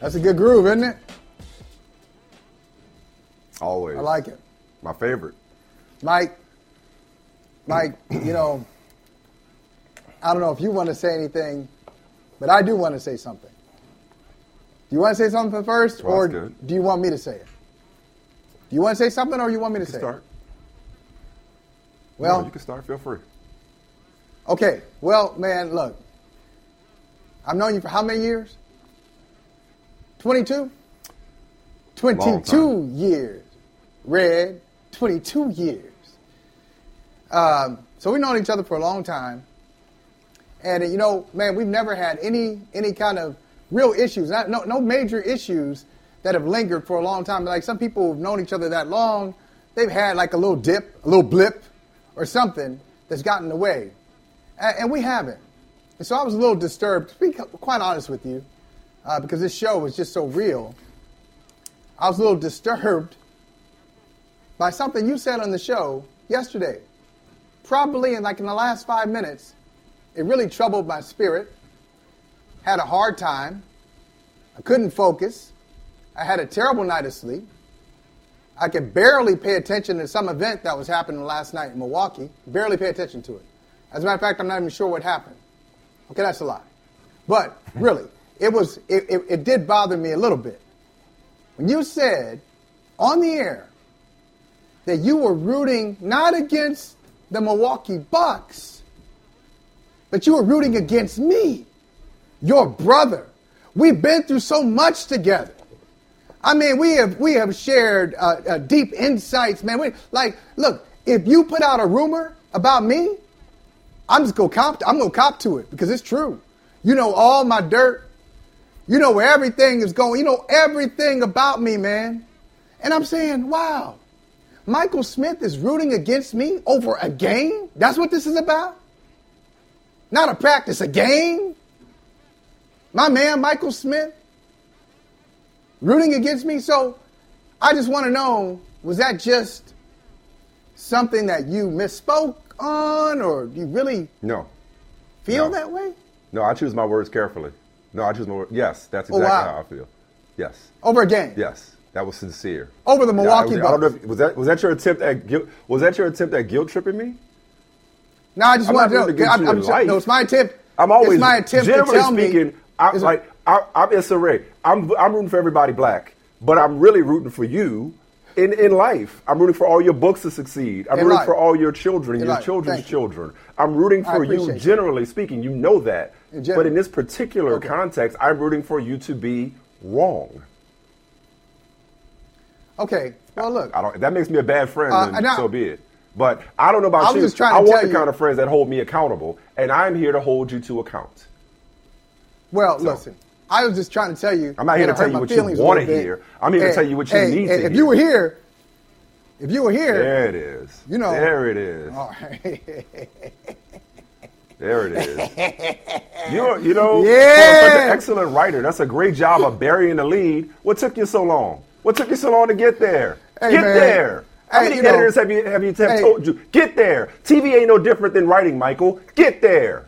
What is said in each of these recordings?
That's a good groove, isn't it? Always. I like it. My favorite. Mike, Mike, you know, I don't know if you want to say anything, but I do want to say something. Do you want to say something first, Well, or do you want me to say it? Do you want to say something, or you want me to You can say start. it? Well, No, you can start. Feel free. okay. Well, man, look, I've known you for how many years? 22? 22 years. Red, 22 years. Um, so we've known each other for a long time. And, you know, man, we've never had any any kind of real issues, not, no, no major issues that have lingered for a long time. Like some people who've known each other that long, they've had like a little dip, a little blip, or something that's gotten in the way. And, and we haven't. And so I was a little disturbed, to be quite honest with you, uh, because this show was just so real. I was a little disturbed by something you said on the show yesterday. Probably in like in the last five minutes, it really troubled my spirit. Had a hard time. I couldn't focus. I had a terrible night of sleep. I could barely pay attention to some event that was happening last night in Milwaukee. Barely pay attention to it. As a matter of fact, I'm not even sure what happened. Okay, that's a lie. But really, it was it, it, it did bother me a little bit. When you said on the air that you were rooting not against the Milwaukee Bucks, but you were rooting against me, your brother. We've been through so much together. I mean, we have we have shared uh, uh, deep insights, man. We, like, look, if you put out a rumor about me, I'm just gonna cop. I'm gonna cop to it because it's true. You know all my dirt. You know where everything is going. You know everything about me, man. And I'm saying, wow, Michael Smith is rooting against me over a game. That's what this is about. Not a practice, a game. My man, Michael Smith, rooting against me. So I just want to know was that just something that you misspoke on, or do you really No. feel No. that way? No, I choose my words carefully. No, I choose my. Yes, that's Oh, exactly wow. how I feel. Yes. Over a game? Yes. That was sincere. Over the Yeah, I Milwaukee was- I don't know Bucks. if, was that was that your attempt at guilt was that your attempt at guilt tripping me? No, I just want to know. I'm, you I'm just- no, it's my attempt. I'm always it's my attempt to generally tell speaking. me. I, is like I, I'm it's a Ray. I'm I'm rooting for everybody black, but I'm really rooting for you in in life. I'm rooting for all your books to succeed. I'm In rooting life. for all your children, In your life. children's you. children. I'm rooting for you. generally speaking. You know that, In but in this particular Okay. context, I'm rooting for you to be wrong. okay. Well, look. I don't. That makes me a bad friend, Uh, then I- so be it. But I don't know about I was you. just trying to I want the you- kind of friends that hold me accountable, and I'm here to hold you to account. Well, listen. I was just trying to tell you. I'm not here to tell you my what you feelings wanna hear. I'm here to tell you what you hey, need to If hear. you were here, if you were here, There it is. You know- There it is. all right. There it is. You're, you know, Yeah. such an excellent writer, that's a great job of burying the lead. What took you so long? What took you so long to get there? Hey, get man. there. How Hey, many you know- editors have you have you have Hey. told you? Get there. TV ain't no different than writing, Michael. Get there.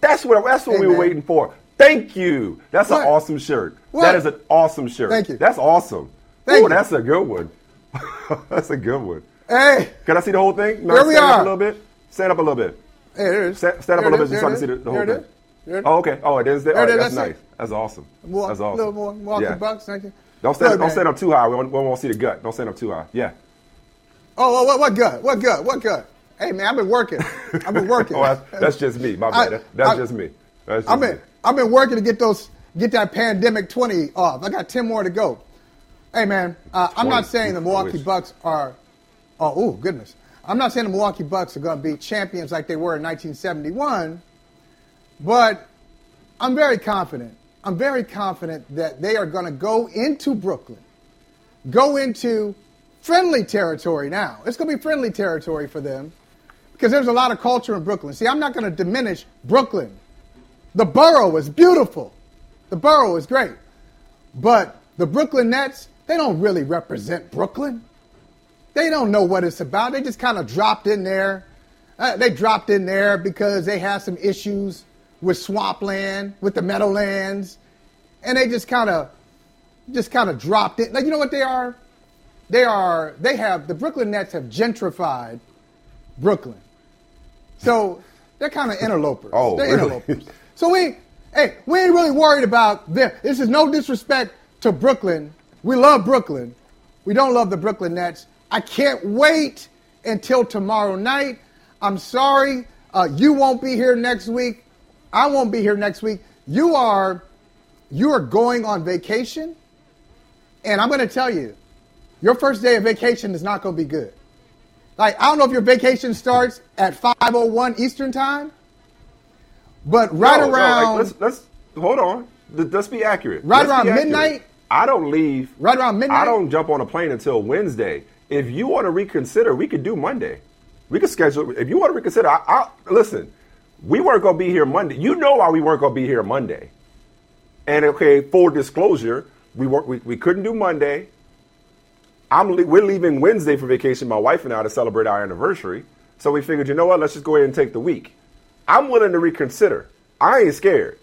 That's what that's what we were waiting for. Thank you. That's What? an awesome shirt. What? That is an awesome shirt. Thank you. That's awesome. Thank Ooh, you. that's a good one. that's a good one. hey, Can I see the whole thing? No, Here we stand up are. a little bit. Stand up a little bit. Hey, there it is. Stand, stand up a little bit just so I can see the, the whole thing. is, there it is. Oh, okay. Oh, it is there. All right, that's nice. That's awesome. More, That's awesome. little more Milwaukee Yeah. Bucks. Thank you. Don't stand, don't man. stand up too high. We won't, we don't see the gut. Don't stand up too high. Yeah. Oh, what, what, what gut? What gut? What good? Hey, man, I've been working. I've been working. Oh, that's, that's just me. My I- bad. that's I- just me. That's I've just been it. I've been working to get those get that pandemic twenty off. I got ten more to go. Hey man, uh, I'm not saying the Milwaukee Bucks are. Oh, oh goodness. I'm not saying the Milwaukee Bucks are going to be champions like they were in 1971, but I'm very confident. I'm very confident that they are going to go into Brooklyn, go into friendly territory now. It's going to be friendly territory for them because there's a lot of culture in Brooklyn. See, I'm not going to diminish Brooklyn. The borough is beautiful. The borough is great. But the Brooklyn Nets, they don't really represent Brooklyn. They don't know what it's about. They just kind of dropped in there. Uh, they dropped in there because they had some issues with swampland, with the meadowlands, and they just kind of, just kind of dropped it. Like you know what they are? They are. They have the Brooklyn Nets have gentrified Brooklyn. So they're kind of interlopers. Oh, they're really? interlopers. So we, hey, we ain't really worried about them. This is no disrespect to Brooklyn. We love Brooklyn. We don't love the Brooklyn Nets. I can't wait until tomorrow night. I'm sorry, uh, you won't be here next week. I won't be here next week. You are, you are going on vacation, and I'm going to tell you, your first day of vacation is not going to be good. Like I don't know if your vacation starts at 5:01 Eastern time, but right No, no, like, around let's let's hold on. Let's be accurate. Right Let's around accurate. midnight? I don't leave. Right around midnight? I don't jump on a plane until Wednesday. If you want to reconsider, we could do Monday. We could schedule. If you want to reconsider, I, I listen. We weren't gonna be here Monday. You know why we weren't gonna be here Monday. And okay, full disclosure, we work. We, we couldn't do Monday. I'm le- we're leaving Wednesday for vacation, my wife and I, to celebrate our anniversary. So we figured, you know what? Let's just go ahead and take the week. I'm willing to reconsider. I ain't scared.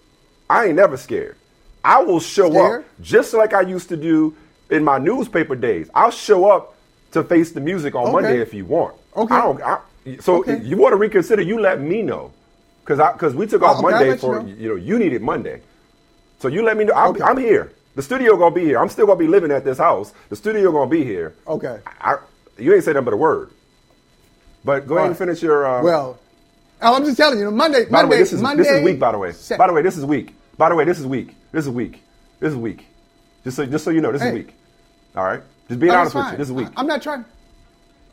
I ain't never scared. I will show Scared? up just like I used to do in my newspaper days. I'll show up to face the music on Okay. Monday if you want. Okay. I don't. I, so Okay. you want to reconsider, you let me know, because because we took Oh, off Monday let you for know. you know you needed Monday. So you let me know. I'm. I'm here. The studio gonna be here. I'm still gonna be living at this house. The studio gonna be here. Okay. I, you ain't said nothing but a word. But go ahead and finish your. Uh, well, oh, I'm just telling you, Monday. by the way, this is Monday, this is weak. By the way, by the way, this is weak. By the way, this is weak. This is weak. This is weak. Just so just so you know, this Hey. is week. All right, just being honest that's with you, this is weak. I'm not trying.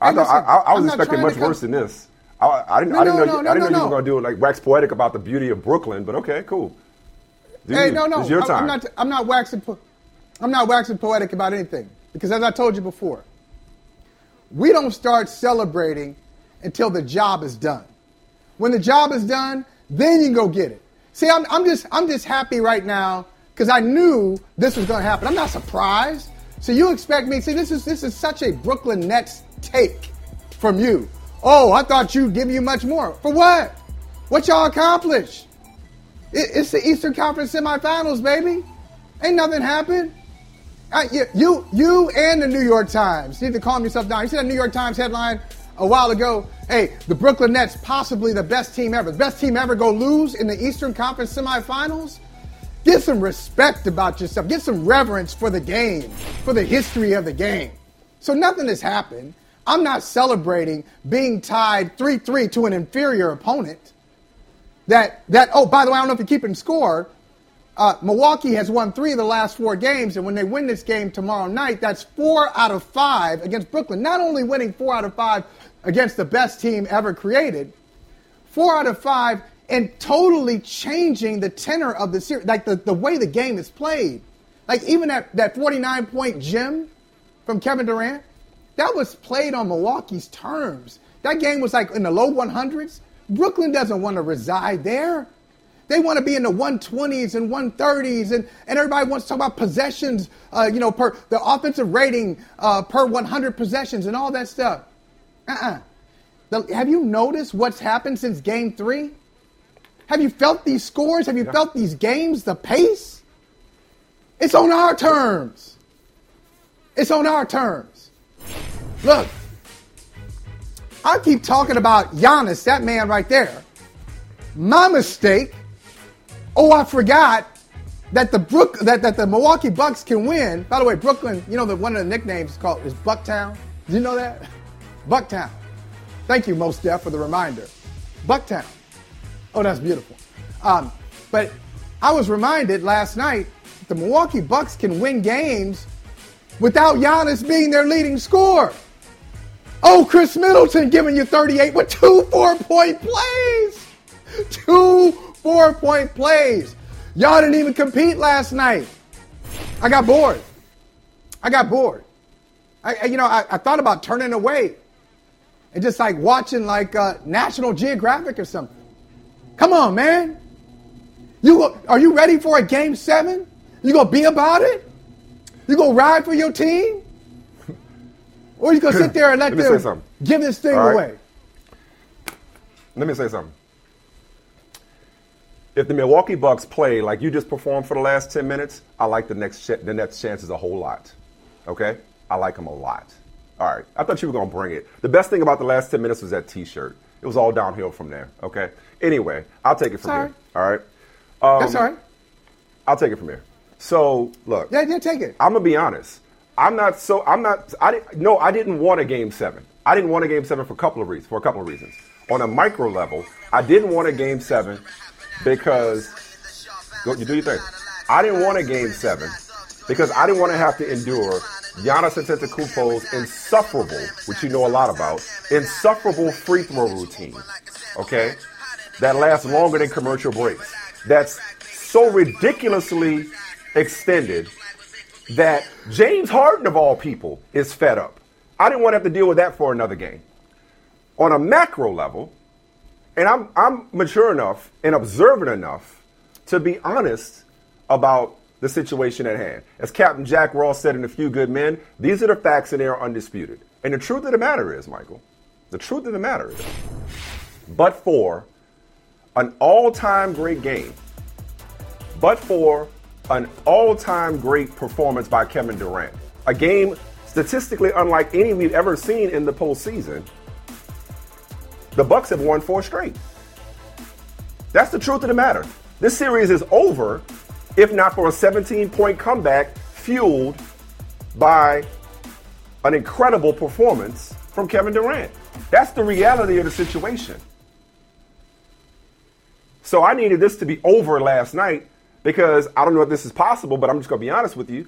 I thought I, I, was expecting much worse than this. I, I didn't No, I didn't no, know, no, you, I didn't no, know you were gonna do it like wax poetic about the beauty of Brooklyn. But okay, cool. Do Hey, no, no. Your time. I'm not. I'm not waxing. Po- I'm not waxing poetic about anything because, as I told you before, we don't start celebrating until the job is done. When the job is done, then you can go get it. See, I'm, I'm just I'm just happy right now because I knew this was going to happen. I'm not surprised. So you expect me? See, this is this is such a Brooklyn Nets take from you. Oh, I thought you'd give you much more. For what? What y'all accomplished? It- It's the Eastern Conference semifinals, baby. Ain't nothing happened. Uh, you, you, you and the New York Times you need to calm yourself down. You see that New York Times headline a while ago? Hey, the Brooklyn Nets possibly the best team ever. The best team ever go lose in the Eastern Conference semifinals? Get some respect about yourself. Get some reverence for the game, for the history of the game. So nothing has happened. I'm not celebrating being tied 3 3 to an inferior opponent that that oh by the way I don't know if you're keeping score. Uh, Milwaukee has won three of the last four games, and when they win this game tomorrow night, that's four out of five against Brooklyn. Not only winning four out of five against the best team ever created, four out of five, and totally changing the tenor of the series, like the, the way the game is played. Like even that, that 49 point gem from Kevin Durant, that was played on Milwaukee's terms. That game was like in the low 100s. Brooklyn doesn't want to reside there. They want to be in the 120s and 130s, and, and everybody wants to talk about possessions, uh, you know, per the offensive rating uh, per 100 possessions and all that stuff. Uh-uh. The- have you noticed what's happened since Game Three? Have you felt these scores? Have you felt these games? The pace? It's on our terms. It's on our terms. Look, I keep talking about Giannis, that man right there. My mistake. Oh, I forgot that the Brook that, that the Milwaukee Bucks can win. By the way, Brooklyn, you know that one of the nicknames is called is Bucktown. Did you know that? Bucktown. Thank you, Mos Def, for the reminder. Bucktown. Oh, that's beautiful. Um, But I was reminded last night the Milwaukee Bucks can win games without Giannis being their leading scorer. Oh, Khris Middleton giving you 38 with two four point plays. Two four point plays. Y'all didn't even compete last night. I got bored. I got bored. I, you know, I, I thought about turning away and just like watching like uh, National Geographic or something. Come on, man. You are you ready for a game seven? You gonna be about it? You gonna ride for your team? Or you gonna sit there and let, let them give this thing right. away? Let me say something. If the Milwaukee Bucks play like you just performed for the last 10 minutes, I like the next ch- the next chances a whole lot. Okay? I like them a lot. All right. I thought you were going to bring it. The best thing about the last 10 minutes was that t shirt. It was all downhill from there. Okay? Anyway, I'll take it from Sorry. here. All right? Um, That's all right. I'll take it from here. So, look. Yeah, yeah, take it. I'm to be honest. I'm not so, I'm not, I didn't, no, I didn't want a game seven. I didn't want a game seven for a couple of reasons, for a couple of reasons. On a micro level, I didn't want a game seven because, go, you do your thing. I didn't want a game seven because I didn't want to have to endure Giannis Antetokounmpo's insufferable, which you know a lot about, insufferable free throw routine. Okay, that lasts longer than commercial breaks. That's so ridiculously extended that James Harden of all people is fed up. I didn't want to have to deal with that for another game. On a macro level, and I'm I'm mature enough and observant enough to be honest about the situation at hand. As Captain Jack Ross said in A Few Good Men, these are the facts and they are undisputed. And the truth of the matter is, Michael, the truth of the matter is, but for an all time great game, but for an all time great performance by Kevin Durant, a game statistically unlike any we've ever seen in the postseason, the Bucks have won four straight. That's the truth of the matter. This series is over if not for a 17 point comeback fueled by an incredible performance from Kevin Durant. That's the reality of the situation. So I needed this to be over last night because I don't know if this is possible, but I'm just going to be honest with you.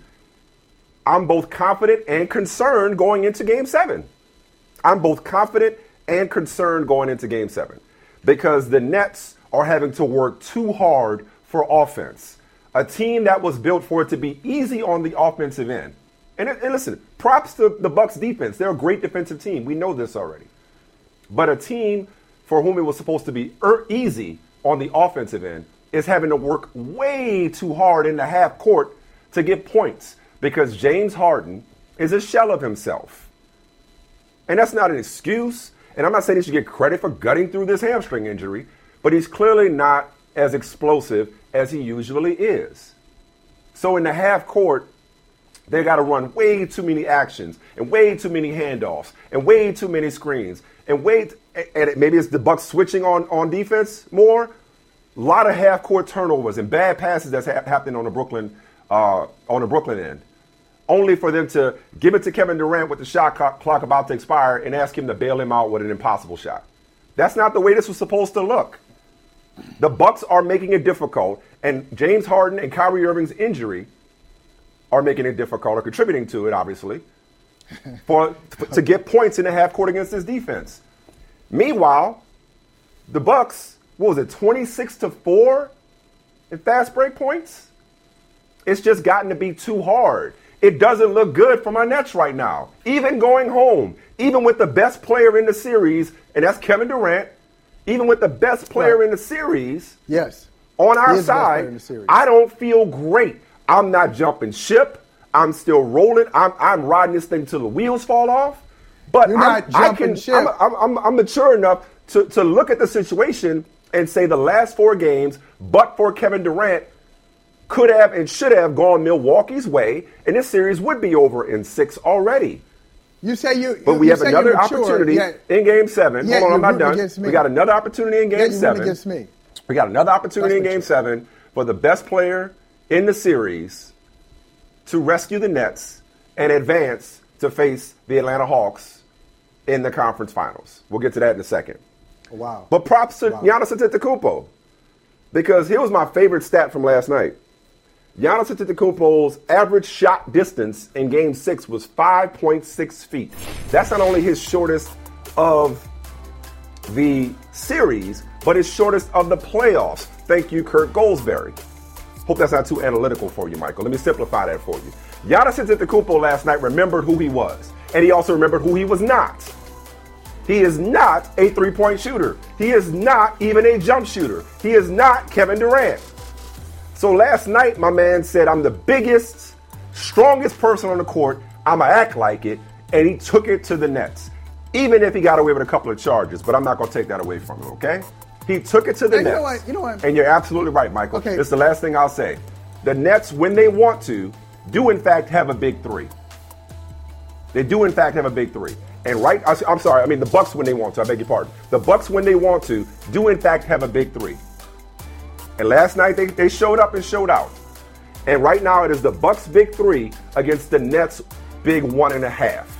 I'm both confident and concerned going into game seven. I'm both confident and concerned going into game seven because the Nets are having to work too hard for offense a team that was built for it to be easy on the offensive end. And, and listen, props to the Bucks defense. They're a great defensive team. We know this already. But a team for whom it was supposed to be er- easy on the offensive end is having to work way too hard in the half court to get points because James Harden is a shell of himself. And that's not an excuse. And I'm not saying he should get credit for gutting through this hamstring injury, but he's clearly not as explosive as he usually is. So in the half court, they got to run way too many actions and way too many handoffs and way too many screens and wait and maybe it's the Bucks switching on on defense more. A lot of half court turnovers and bad passes that's ha- happening on the Brooklyn uh, on the Brooklyn end. Only for them to give it to Kevin Durant with the shot clock about to expire and ask him to bail him out with an impossible shot. That's not the way this was supposed to look. The Bucks are making it difficult, and James Harden and Kyrie Irving's injury are making it difficult or contributing to it, obviously, for to get points in the half court against this defense. Meanwhile, the Bucks, what was it, 26 to 4 in fast break points? It's just gotten to be too hard. It doesn't look good for my Nets right now. Even going home, even with the best player in the series, and that's Kevin Durant, even with the best player right. in the series, yes, on our side, I don't feel great. I'm not jumping ship. I'm still rolling. I'm, I'm riding this thing till the wheels fall off. But You're I'm, I can, ship. I'm, I'm, I'm mature enough to, to look at the situation and say the last four games, but for Kevin Durant, could have and should have gone Milwaukee's way, and this series would be over in six already. You say you, but we you have another opportunity in Game Seven. Hold on, I'm not done. We got another opportunity in Game Seven. Against me. We got another opportunity That's in Game Seven for the best player in the series to rescue the Nets and advance to face the Atlanta Hawks in the conference finals. We'll get to that in a second. Oh, wow. But props to wow. Giannis Antetokounmpo. because here was my favorite stat from last night. Giannis Antetokounmpo's average shot distance in Game Six was 5.6 feet. That's not only his shortest of the series, but his shortest of the playoffs. Thank you, Kirk Goldsberry. Hope that's not too analytical for you, Michael. Let me simplify that for you. Giannis Antetokounmpo last night remembered who he was, and he also remembered who he was not. He is not a three-point shooter. He is not even a jump shooter. He is not Kevin Durant. So last night, my man said, I'm the biggest, strongest person on the court. I'ma act like it. And he took it to the Nets. Even if he got away with a couple of charges, but I'm not gonna take that away from him, okay? He took it to the you Nets. know what? You know what? And you're absolutely right, Michael. Okay. Is the last thing I'll say. The Nets, when they want to, do in fact have a big three. They do in fact have a big three. And right, I'm sorry, I mean the Bucks when they want to. I beg your pardon. The Bucks when they want to do in fact have a big three. And last night they, they showed up and showed out. And right now it is the Bucks big three against the Nets big one and a half.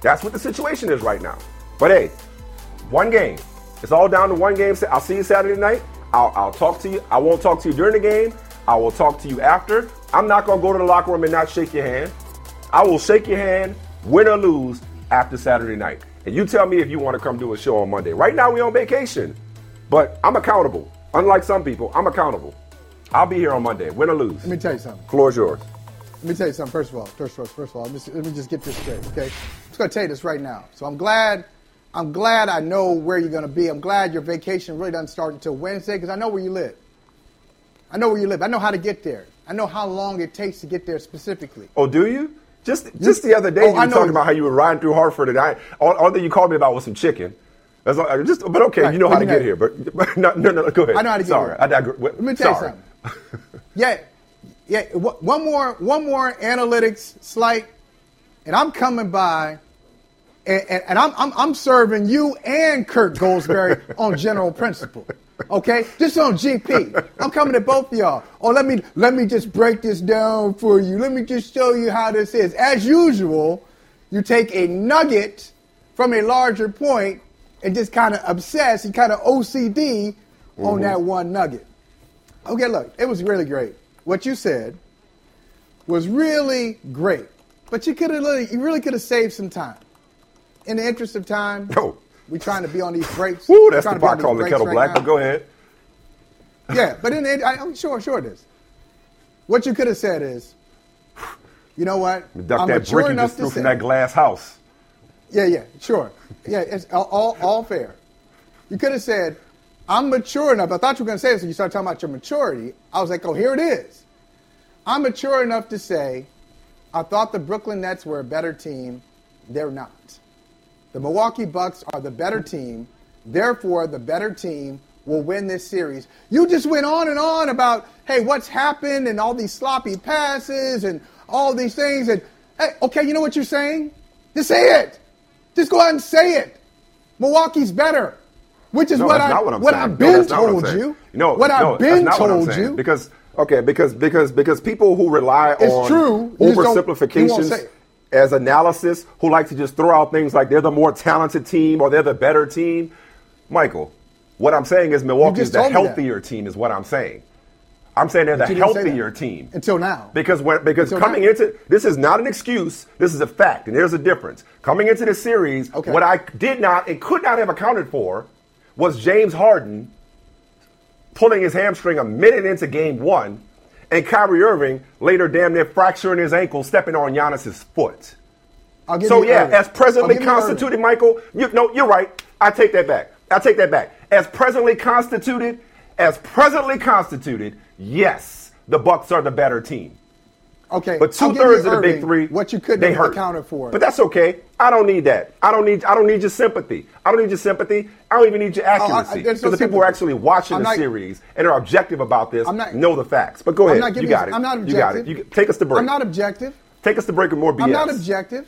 That's what the situation is right now. But hey, one game. It's all down to one game. I'll see you Saturday night. I'll, I'll talk to you. I won't talk to you during the game. I will talk to you after. I'm not going to go to the locker room and not shake your hand. I will shake your hand, win or lose, after Saturday night. And you tell me if you want to come do a show on Monday. Right now, we're on vacation, but I'm accountable. Unlike some people, I'm accountable. I'll be here on Monday, win or lose. Let me tell you something. Floor is yours. Let me tell you something. First of all, first, first, first of all, let me, just- let me just get this straight, okay? I'm just gonna tell you this right now. So I'm glad, I'm glad I know where you're gonna be. I'm glad your vacation really doesn't start until Wednesday because I know where you live. I know where you live. I know how to get there. I know how long it takes to get there specifically. Oh, do you? Just just the other day, Oh, you were talking about how you were riding through Hartford, and I all, all that you called me about was some chicken. That's all, just, but okay, Right, you know how to get here. But, but no, no, no, go ahead. I know how to get Sorry, here. I digress. Let me tell Sorry. you something. Yeah, yeah. One more, one more analytics slight, and I'm coming by, and, and, and I'm, I'm I'm serving you and Kirk Goldsberry on general principle. Okay, just on GP. I'm coming to both of y'all. Oh, let me let me just break this down for you. Let me just show you how this is. As usual, you take a nugget from a larger point and just kind of obsess and kind of OCD on mm-hmm. that one nugget. Okay, look, it was really great. What you said was really great, but you could have, really- you really could have saved some time. In the interest of time, No. we're trying to be on these breaks. Woo, We're that's the to be on pot calling the kettle right black. now. But go ahead. Yeah, but in the, I, I'm sure, sure it is. What you could have said is, you know what? Duck I'm that mature brick you enough just to threw from that glass house. Yeah, yeah, sure. Yeah, it's all, all, all fair. You could have said, I'm mature enough. I thought you were going to say this when you started talking about your maturity. I was like, oh, here it is. I'm mature enough to say, I thought the Brooklyn Nets were a better team. They're not. The Milwaukee Bucks are the better team. Therefore, the better team will win this series. You just went on and on about, hey, what's happened and all these sloppy passes and all these things. And hey, okay, you know what you're saying? Just say it. Just go out and say it. Milwaukee's better, which is No, what I what what. I've been that's not what told you. No, what no, I've been not what I'm told you. Because okay, because because because people who rely It's on true. Oversimplifications. As analysis, who like to just throw out things like they're the more talented team or they're the better team. Michael, what I'm saying is Milwaukee is the told me that. healthier team, is what I'm saying. I'm saying they're But the you didn't say that. healthier team Until now. Because when because Until coming now. into this is not an excuse. This is a fact, and there's a difference. Coming into this series, Okay. what I did not and could not have accounted for was James Harden pulling his hamstring a minute into game one, and Kyrie Irving later damn near fracturing his ankle, stepping on Giannis's foot. I'll give So yeah, Irving. as presently I'll give you Irving. constituted, Michael, you, no, you're right. I take that back. I take that back. As presently constituted, as presently constituted, yes, the Bucks are the better team. Okay, But two thirds of the big three, What you couldn't they have hurt. accounted for. But that's okay. I don't need that. I don't need. I don't need your sympathy. I don't need your sympathy. I don't even need your Oh, accuracy. Because no the people who are actually watching I'm the not- series and are objective about this not- know the facts. But go I'm ahead. not you got it. I'm not objective. You got it. You, take us to break. I'm not objective. Take us to break and more BS. I'm not objective,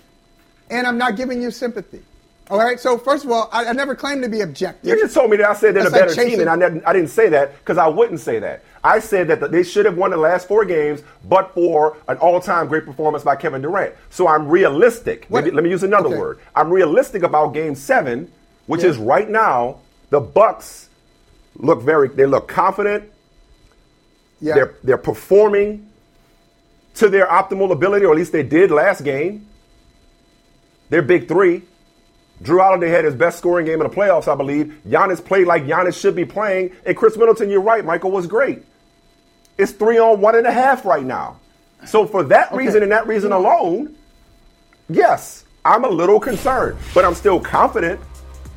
and I'm not giving you sympathy. All right. So first of all, I, I never claimed to be objective. You just told me that I said they're That's the like better team, and I, I didn't say that because I wouldn't say that. I said that they should have won the last four games, but for an all-time great performance by Kevin Durant. So I'm realistic. Maybe, let me use another okay. word. I'm realistic about Game Seven, which Yeah. is right now the Bucks look very. They look confident. Yeah. They're they're performing to their optimal ability, or at least they did last game. They're big three. Jrue Holiday had his best scoring game in the playoffs, I believe. Giannis played like Giannis should be playing. And Khris Middleton, you're right, Michael, was great. It's three on one and a half right now. So for that Okay. reason and that reason alone, yes, I'm a little concerned. But I'm still confident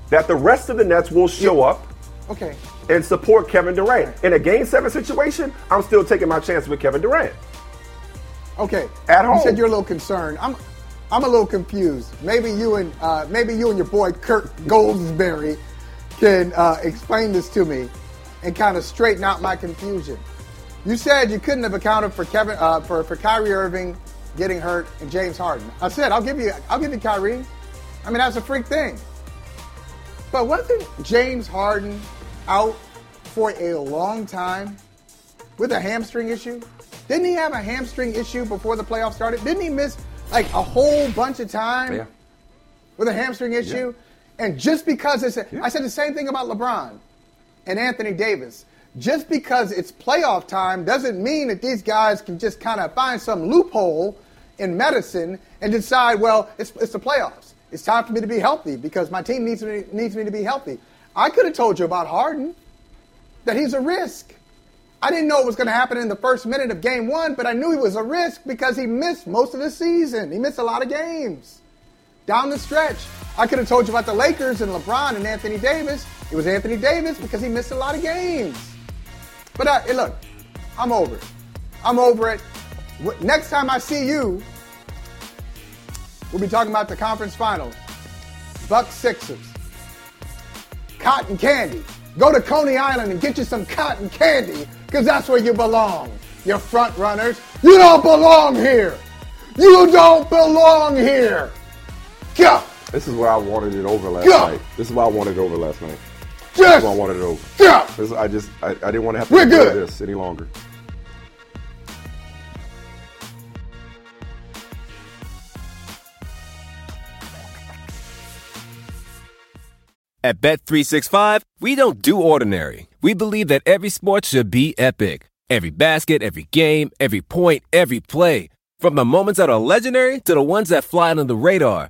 that the rest of the Nets will show up Okay. and support Kevin Durant. In a game seven situation, I'm still taking my chance with Kevin Durant. Okay. At home. You said you're a little concerned. I'm I'm a little confused. Maybe you and uh, maybe you and your boy Kirk Goldsberry can uh, explain this to me and kind of straighten out my confusion. You said you couldn't have accounted for Kevin uh, for for Kyrie Irving getting hurt and James Harden. I said I'll give you I'll give you Kyrie. I mean that's a freak thing. But wasn't James Harden out for a long time with a hamstring issue? Didn't he have a hamstring issue before the playoffs started? Didn't he miss like a whole bunch of time with a hamstring issue? And just because it's, a, I said the same thing about LeBron and Anthony Davis. Just because it's playoff time doesn't mean that these guys can just kind of find some loophole in medicine and decide, well, it's, it's the playoffs. It's time for me to be healthy because my team needs me, needs me to be healthy. I could have told you about Harden, that he's a risk. I didn't know it was going to happen in the first minute of game one, but I knew he was a risk because he missed most of the season. He missed a lot of games down the stretch. I could have told you about the Lakers and LeBron and Anthony Davis. It was Anthony Davis because he missed a lot of games. But uh, hey, look, I'm over it. I'm over it. Next time I see you, we'll be talking about the conference finals. Buck Sixers. Cotton candy. Go to Coney Island and get you some cotton candy, because that's where you belong. You front runners. You don't belong here. You don't belong here. Go. This is why I wanted it over last Go. night. This is why I wanted it over last night. Just This I wanted it over. go. This- I just I, I didn't want to have to We're good. this any longer. At Bet365, we don't do ordinary. We believe that every sport should be epic. Every basket, every game, every point, every play. From the moments that are legendary to the ones that fly under the radar.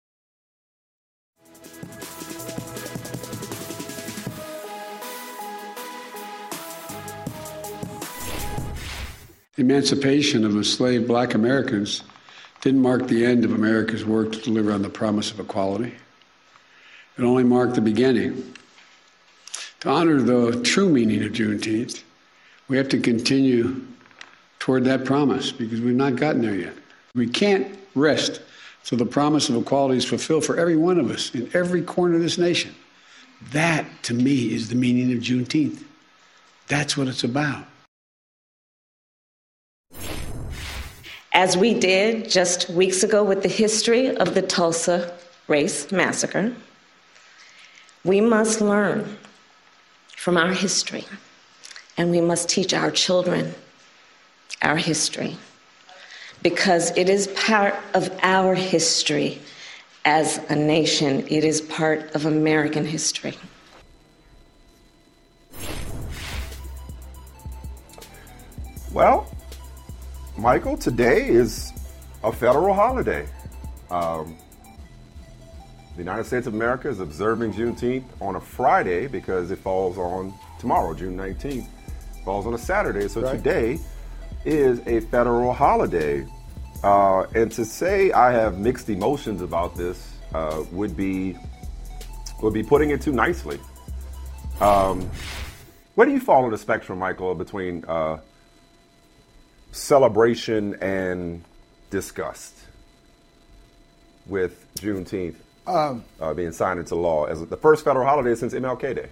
Emancipation of enslaved black Americans didn't mark the end of America's work to deliver on the promise of equality. It only marked the beginning. To honor the true meaning of Juneteenth, we have to continue toward that promise because we've not gotten there yet. We can't rest till the promise of equality is fulfilled for every one of us in every corner of this nation. That, to me, is the meaning of Juneteenth. That's what it's about. As we did just weeks ago with the history of the Tulsa Race Massacre, we must learn from our history and we must teach our children our history because it is part of our history as a nation, it is part of American history. Well, Michael, today is a federal holiday. Um, the United States of America is observing Juneteenth on a Friday because it falls on tomorrow, June 19th. Falls on a Saturday, so Right. today is a federal holiday. Uh, and to say I have mixed emotions about this uh, would be would be putting it too nicely. Um, Where do you fall on the spectrum, Michael, between uh, celebration and disgust with Juneteenth um, uh, being signed into law as the first federal holiday since MLK Day?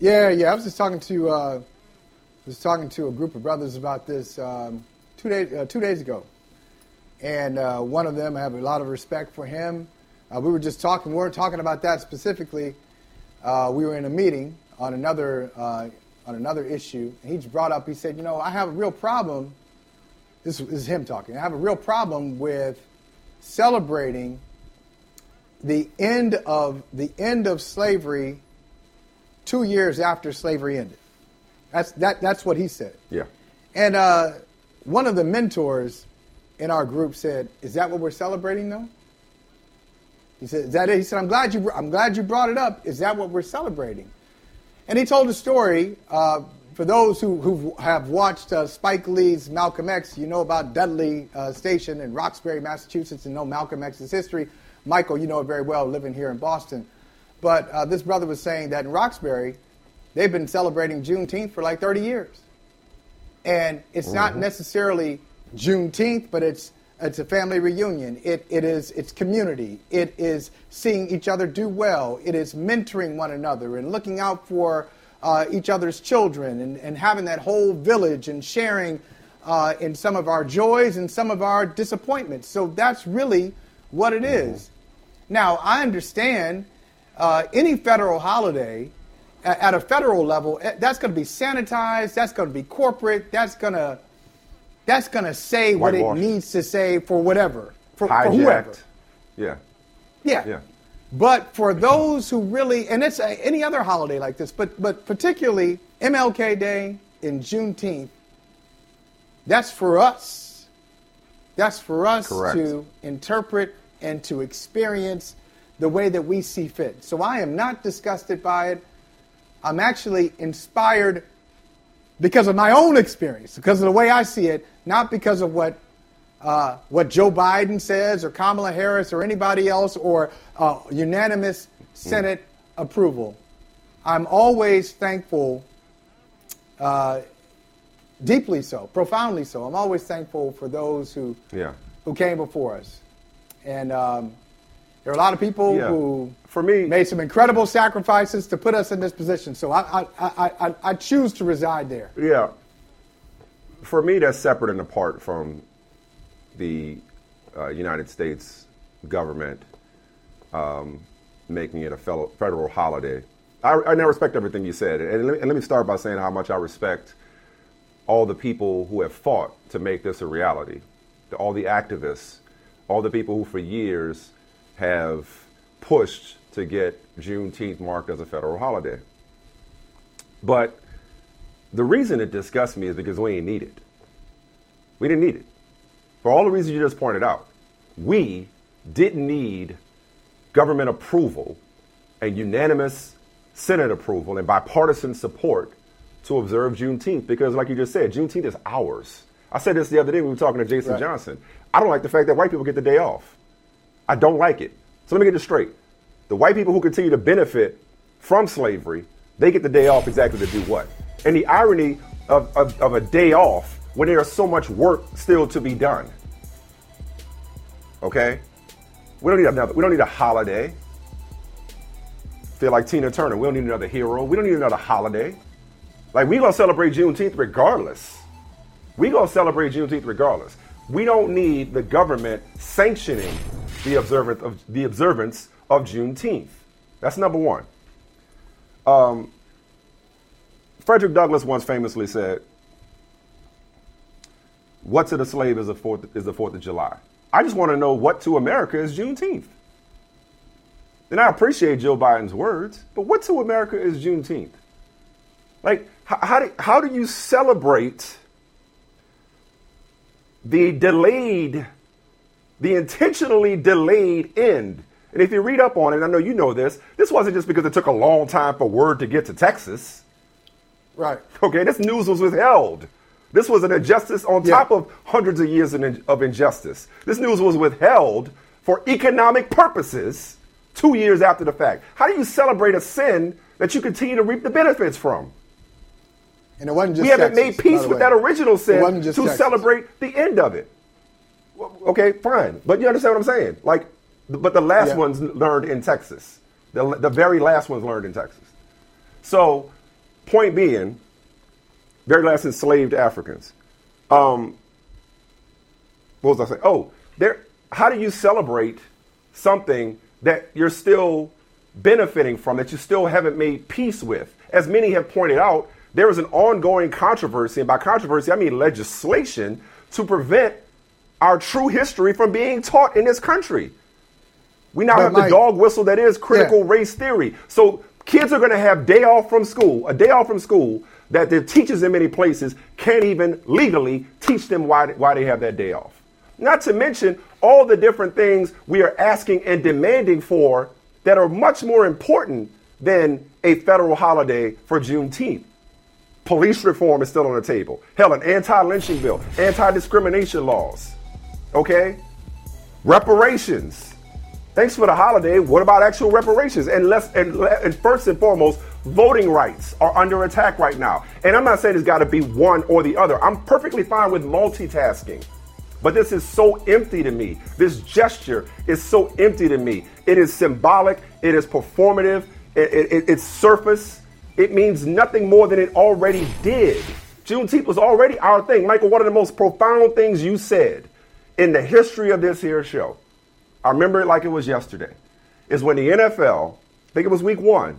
Yeah, yeah. I was just talking to uh, was talking to a group of brothers about this um, two days uh, two days ago, and uh, one of them I have a lot of respect for him. Uh, we were just talking. We weren't talking about that specifically. Uh, we were in a meeting on another uh, on another issue, and he brought up. He said, "You know, I have a real problem." This, is him talking. I have a real problem with celebrating the end of the end of slavery two years after slavery ended. That's that. That's what he said. Yeah. And uh, one of the mentors in our group said, "Is that what we're celebrating, though?" He said, "Is that it?" He said, "I'm glad you. I'm glad you brought it up. Is that what we're celebrating?" And he told a story. Uh, for those who, who have watched uh, Spike Lee's Malcolm X, you know about Dudley uh, Station in Roxbury, Massachusetts, and know Malcolm X's history. Michael, you know it very well, living here in Boston. But uh, this brother was saying that in Roxbury, they've been celebrating Juneteenth for like 30 years. And it's mm-hmm. not necessarily Juneteenth, but it's it's a family reunion. It, it is it's community. It is seeing each other do well. It is mentoring one another and looking out for uh, each other's children and, and having that whole village and sharing uh, in some of our joys and some of our disappointments. So that's really what it mm-hmm. Now, I understand uh, any federal holiday at, at a federal level, eh, that's going to be sanitized. That's going to be corporate. That's going to that's going to say what it needs to say for whatever for, for whoever. Yeah. Yeah. Yeah. But for those who really, and it's a, any other holiday like this, but but particularly MLK Day and Juneteenth, that's for us. That's for us Correct. to interpret and to experience the way that we see fit. So I am not disgusted by it. I'm actually inspired because of my own experience, because of the way I see it, not because of what uh, what Joe Biden says or Kamala Harris or anybody else or uh, unanimous Senate mm. approval. I'm always thankful, uh, deeply so, profoundly so. I'm always thankful for those who yeah. who came before us, and um, there are a lot of people yeah. who, for me, made some incredible sacrifices to put us in this position. So I, I, I, I, I choose to reside there. Yeah. For me, that's separate and apart from the uh, United States government um, making it a fellow, federal holiday. I, I now respect everything you said, and let, and let me start by saying how much I respect all the people who have fought to make this a reality, all the activists, all the people who for years have pushed to get Juneteenth marked as a federal holiday. But the reason it disgusts me is because we ain't need it. We didn't need it. For all the reasons you just pointed out, we didn't need government approval and unanimous Senate approval and bipartisan support to observe Juneteenth because, like you just said, Juneteenth is ours. I said this the other day we were talking to Jason right. Johnson. I don't like the fact that white people get the day off. I don't like it. So let me get this straight. The white people who continue to benefit from slavery, they get the day off exactly to do what? And the irony of, of, of a day off when there is so much work still to be done. Okay? We don't need another, we don't need a holiday. Feel like Tina Turner. We don't need another hero. We don't need another holiday. Like we gonna celebrate Juneteenth regardless. We gonna celebrate Juneteenth regardless. We don't need the government sanctioning the observance of the observance of Juneteenth. That's number one. Um, Frederick Douglass once famously said, "What to the slave is the fourth is the Fourth of July." I just want to know what to America is Juneteenth. And I appreciate Joe Biden's words, but what to America is Juneteenth? Like, how, how do, how do you celebrate the delayed, the intentionally delayed end? And if you read up on it, I know you know this, this wasn't just because it took a long time for word to get to Texas. Right. Okay, this news was withheld. This was an injustice on yeah. top of hundreds of years of injustice. This news was withheld for economic purposes two years after the fact. How do you celebrate a sin that you continue to reap the benefits from. And it wasn't just we haven't Texas, made peace with way. that original sin to Texas. celebrate the end of it. Okay, fine, but you understand what I'm saying? Like, but the last Yeah. ones learned in Texas. The, the very last ones learned in Texas. So, point being, very last enslaved Africans. Um, what was I saying? Oh, there. How do you celebrate something that you're still benefiting from, that you still haven't made peace with? As many have pointed out, there is an ongoing controversy, and by controversy I mean legislation to prevent our true history from being taught in this country. We now But have Mike- the dog whistle that is critical Yeah. race theory. So kids are going to have day off from school, a day off from school that their teachers in many places can't even legally teach them why, why they have that day off. Not to mention all the different things we are asking and demanding for that are much more important than a federal holiday for Juneteenth. Police reform is still on the table. Hell, an anti-lynching bill, anti-discrimination laws. Okay? Reparations. Thanks for the holiday. What about actual reparations? And less and, and first and foremost, voting rights are under attack right now. And I'm not saying it's got to be one or the other. I'm perfectly fine with multitasking. But this is so empty to me. This gesture is so empty to me. It is symbolic. It is performative. It, it- it- it's surface. It means nothing more than it already did. Juneteenth was already our thing. Michael, one of the most profound things you said in the history of this here show, I remember it like it was yesterday, is when the NFL, I think it was week one,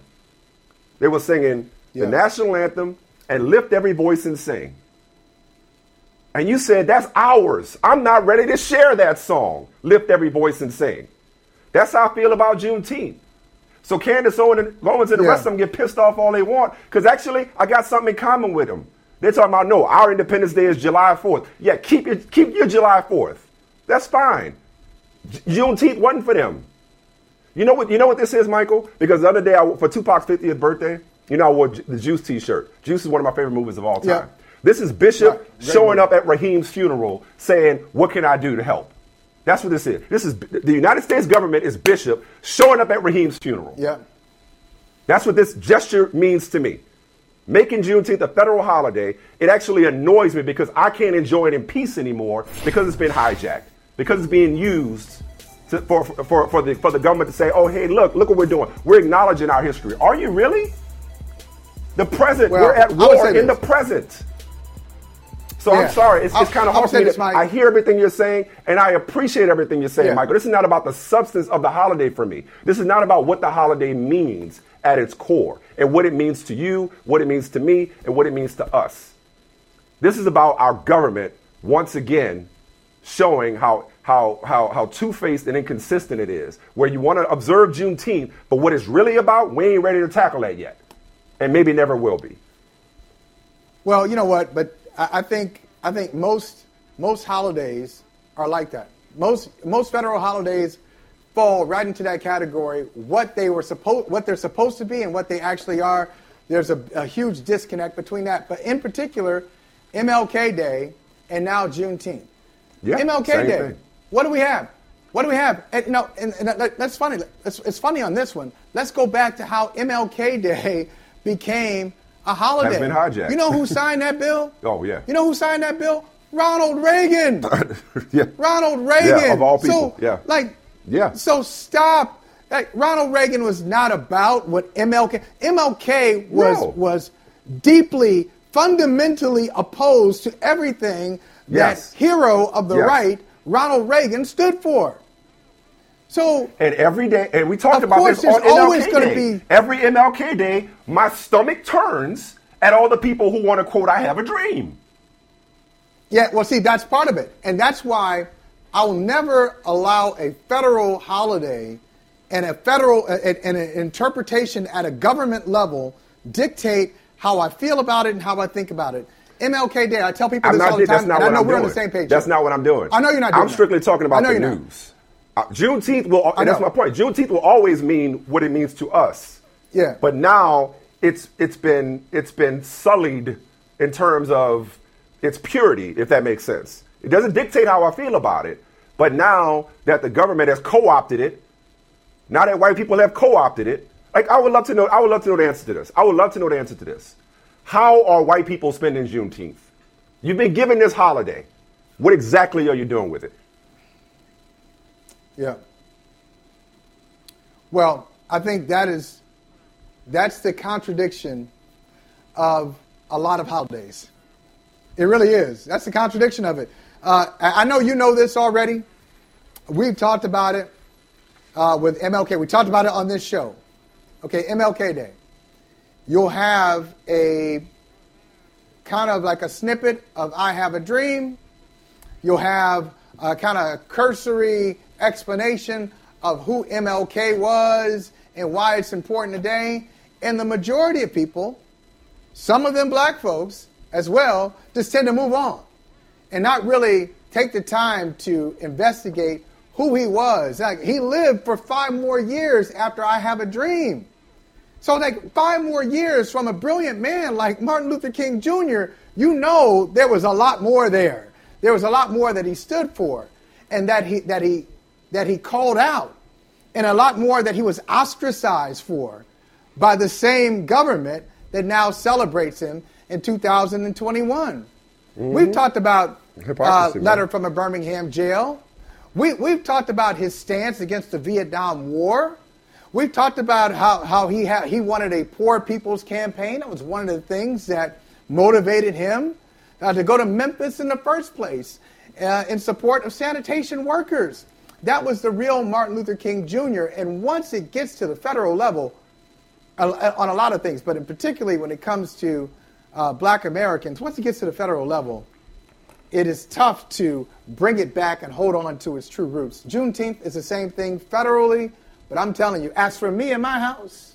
they were singing Yeah. the national anthem and lift every voice and sing. And you said, that's ours. I'm not ready to share that song. Lift every voice and sing. That's how I feel about Juneteenth. So Candace Owens and Owens and the Yeah. rest of them get pissed off all they want. Because actually, I got something in common with them. They're talking about, no, our Independence Day is July 4th. Yeah, keep your, keep your July 4th. That's fine. Juneteenth wasn't for them. You know what? You know what this is, Michael? Because the other day, I, for Tupac's 50th birthday, you know, I wore the Juice T-shirt. Juice is one of my favorite movies of all time. Yeah. This is Bishop. Great showing movie. up at Raheem's funeral, saying, "What can I do to help?" That's what this is. This is the United States government is Bishop showing up at Raheem's funeral. Yeah. That's what this gesture means to me. Making Juneteenth a federal holiday, it actually annoys me because I can't enjoy it in peace anymore because it's been hijacked, because it's being used to, for, for, for, the, for the government to say, oh, hey, look, look what we're doing. We're acknowledging our history. Are you really? The present, Well, we're at war in the present. So Yeah. I'm sorry. It's, it's kind of hard for me. this, To, I hear everything you're saying, and I appreciate everything you're saying, Yeah. Michael. This is not about the substance of the holiday for me. This is not about what the holiday means at its core and what it means to you, what it means to me, and what it means to us. This is about our government once again showing how how how how two-faced and inconsistent it is. Where you want to observe Juneteenth, but what it's really about, we ain't ready to tackle that yet, and maybe never will be. Well, you know what? But I, I think I think most most holidays are like that. Most most federal holidays fall right into that category. What they were supposed, what they're supposed to be, and what they actually are. There's a, a huge disconnect between that. But in particular, MLK Day and now Juneteenth. Yeah, MLK Day. thing. What do we have? What do we have? And, no, and, and that's funny. It's, it's funny on this one. Let's go back to how MLK Day became a holiday. Has been hijacked. You know who signed that bill? Oh, yeah. You know who signed that bill? Ronald Reagan. yeah. Ronald Reagan. Yeah, of all people. So, Yeah. Like, Yeah. So stop. Like, Ronald Reagan was not about what MLK. MLK was No. was deeply, fundamentally opposed to everything Yes. that hero of the Yes. right, Ronald Reagan, stood for. So And every day, and we talked about this on always MLK Day. be- Every MLK Day, my stomach turns at all the people who want to quote, "I have a dream." Yeah, well, see, that's part of it. And that's why I will never allow a federal holiday and a federal and an interpretation at a government level dictate how I feel about it and how I think about it. MLK Day, I tell people I'm this all the That's time, I know I'm we're doing. on the same page. That's not what I'm doing. I know you're not doing I'm that. strictly talking I about know the news. Uh, Juneteenth will, and that's my point. Juneteenth will always mean what it means to us. Yeah. But now it's it's been it's been sullied in terms of its purity, if that makes sense. It doesn't dictate how I feel about it. But now that the government has co-opted it, now that white people have co-opted it, Like I would love to know. I would love to know the answer to this. I would love to know the answer to this. How are white people spending Juneteenth? You've been given this holiday. What exactly are you doing with it? Yeah. Well, I think that is that's the contradiction of a lot of holidays. It really is. That's the contradiction of it. Uh, I know you know this already. We've talked about it uh, with MLK. We talked about it on this show. Okay, MLK Day. You'll have a kind of like a snippet of I Have a Dream. You'll have a kind of cursory explanation of who MLK was and why it's important today. And the majority of people, some of them black folks as well, just tend to move on and not really take the time to investigate who he was. Like he lived for five more years after I Have a Dream. So, like five more years from a brilliant man like Martin Luther King Jr., you know there was a lot more there. There was a lot more that he stood for, and that he that he that he called out, and a lot more that he was ostracized for by the same government that now celebrates him in 2021. Mm-hmm. We've talked about uh, letter from a Birmingham jail. We, we've talked about his stance against the Vietnam War. We've talked about how, how he, ha- he wanted a poor people's campaign. That was one of the things that motivated him uh, to go to Memphis in the first place uh, in support of sanitation workers. That was the real Martin Luther King Jr. And once it gets to the federal level, uh, on a lot of things, but in particularly when it comes to uh, black Americans, once it gets to the federal level, it is tough to bring it back and hold on to its true roots. Juneteenth is the same thing federally, but I'm telling you, as for me and my house,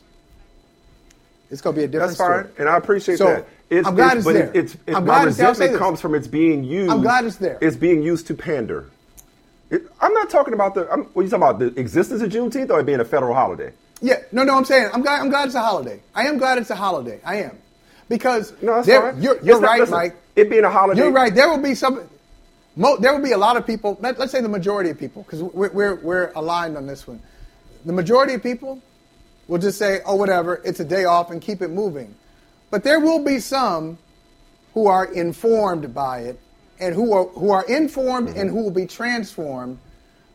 it's going to be a different That's fine, story. and I appreciate so, that. It's, I'm glad it's, it's there. It's, it's, I'm my glad resentment comes from it's being used. I'm glad it's there. It's being used to pander. It, I'm not talking about the. I'm, what are you talking about? The existence of Juneteenth or it being a federal holiday? Yeah, no, no. I'm saying I'm glad. I'm glad it's a holiday. I am glad it's a holiday. I am because no, there, you're, you're right, listen, Mike. It being a holiday. You're right. There will be some. Mo, there will be a lot of people. Let, us say the majority of people, because we're, we're we're aligned on this one. The majority of people will just say, "Oh, whatever. It's a day off," and keep it moving. But there will be some who are informed by it, and who are who are informed mm-hmm. and who will be transformed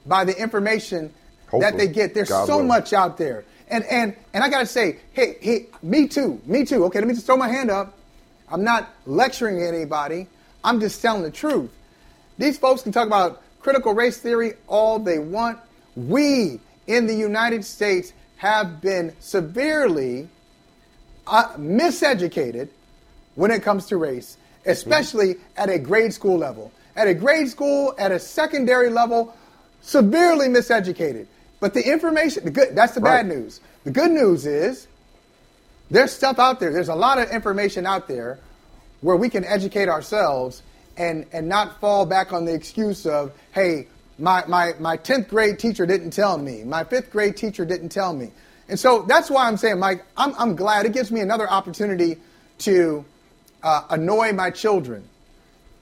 by the information Hopefully. that they get. There's God so willing. much out there. And and and I gotta say, hey, hey, me too, me too. Okay, let me just throw my hand up. I'm not lecturing anybody. I'm just telling the truth. These folks can talk about critical race theory all they want. We in the United States have been severely uh, miseducated when it comes to race, especially at a grade school level. At a grade school, at a secondary level, severely miseducated. But the information, the good, that's the right. bad news. The good news is there's stuff out there. There's a lot of information out there where we can educate ourselves and, and not fall back on the excuse of, hey, my, my, my 10th grade teacher didn't tell me. My fifth grade teacher didn't tell me. And so that's why I'm saying, Mike, I'm, I'm glad it gives me another opportunity to uh, annoy my children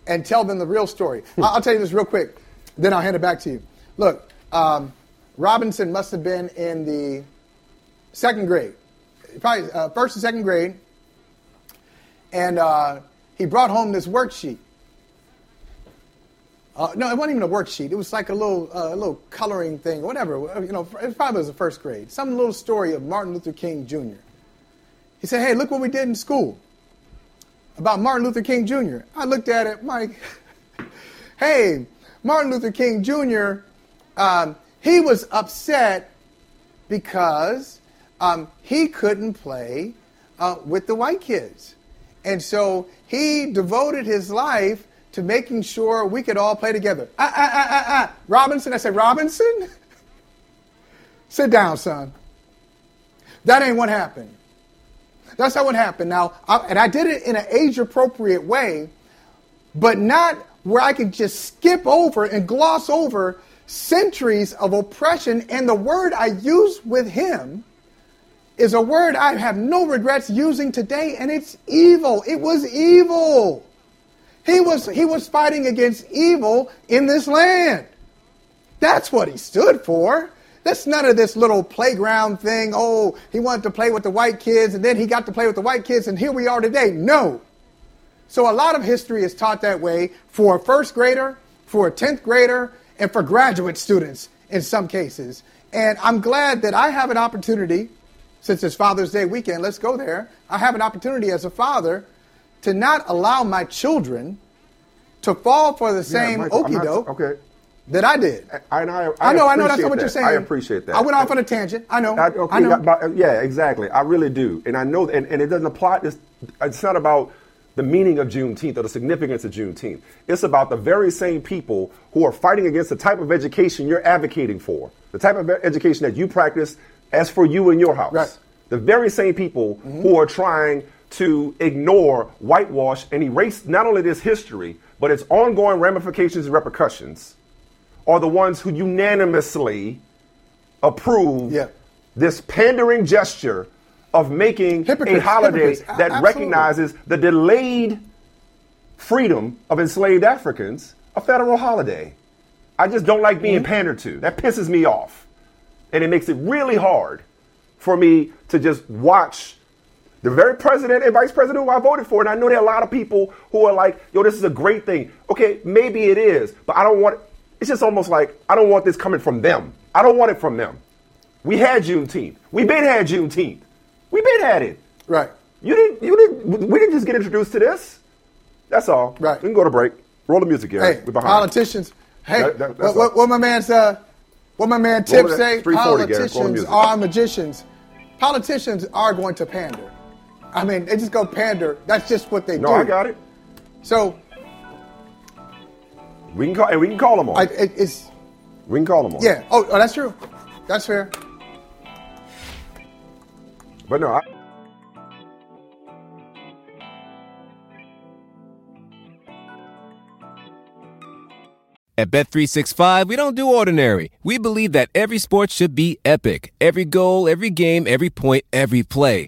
and tell them the real story. I'll, I'll, tell you this real quick, then I'll hand it back to you. Look, um, Robinson must have been in the second grade, probably uh, first and second grade, and uh, he brought home this worksheet. Uh, no, it wasn't even a worksheet. It was like a little, uh, a little coloring thing, whatever. You know, it probably was the first grade. Some little story of Martin Luther King Jr. He said, "Hey, look what we did in school about Martin Luther King Jr." I looked at it, Mike. hey, Martin Luther King Jr. Um, he was upset because um, he couldn't play uh, with the white kids. And so he devoted his life to making sure we could all play together. Ah, ah, ah, ah, ah. Robinson, I said, Robinson? Sit down, son. That ain't what happened. That's not what happened. Now, I, and I did it in an age appropriate way, but not where I could just skip over and gloss over centuries of oppression, and the word I use with him is a word I have no regrets using today, and it's evil. It was evil. He was, he was fighting against evil in this land. That's what he stood for. That's none of this little playground thing. Oh, he wanted to play with the white kids and then he got to play with the white kids and here we are today. No. So a lot of history is taught that way for a first grader, for a 10th grader, and for graduate students in some cases. And I'm glad that I have an opportunity, since it's Father's Day weekend, let's go there. I have an opportunity as a father to not allow my children to fall for the same yeah, okey doke. Okay that I did. I, I, I, I know, I know. That's not what that. you're saying. I appreciate that. I went off on a tangent. I know. I, okay, know. But, yeah, exactly. I really do, and I know, and, and it doesn't apply. It's, it's not about the meaning of Juneteenth or the significance of Juneteenth. It's about the very same people who are fighting against the type of education you're advocating for, the type of education that you practice as for you in your house. Right. The very same people mm-hmm. who are trying to ignore, whitewash, and erase not only this history, but its ongoing ramifications and repercussions are the ones who unanimously approve yeah. this pandering gesture of making hypocrites, a holiday that Absolutely. recognizes the delayed freedom of enslaved Africans a federal holiday. I just don't like being mm-hmm. pandered to. That pisses me off. And it makes it really hard for me to just watch the very president and vice president who I voted for. And I know there are a lot of people who are like, yo, this is a great thing. Okay, maybe it is, but I don't want it's just almost like I don't want this coming from them. I don't want it from them. We had Juneteenth. We been had Juneteenth. We been had it. Right. You didn't. You didn't. We didn't just get introduced to this. That's all. Right. We can go to break. Roll the music, Gary. Hey, politicians. Hey, that, that, what, what, what, my man's uh, what my man Tip say? Politicians are magicians. Politicians are going to pander. I mean, they just go pander. That's just what they no, do. No, I got it. So we can call and we can call them on. I, it, it's we can call them on. Yeah. Oh, oh, that's true. That's fair. But no, I, At Bet365, we don't do ordinary. We believe that every sport should be epic. Every goal, every game, every point, every play.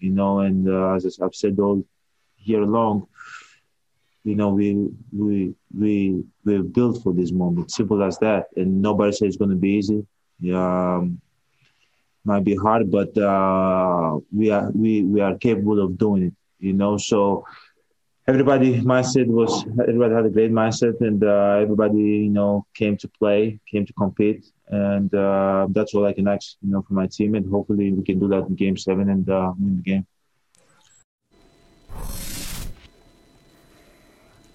You know, and uh, as I've said all year long, you know, we we we we're built for this moment. Simple as that. And nobody says it's going to be easy. Um, might be hard, but uh, we are we we are capable of doing it. You know, so everybody mindset was everybody had a great mindset, and uh, everybody you know came to play, came to compete, and uh, that's all I can ask, you know, for my team, and hopefully we can do that in Game Seven and uh, win the game.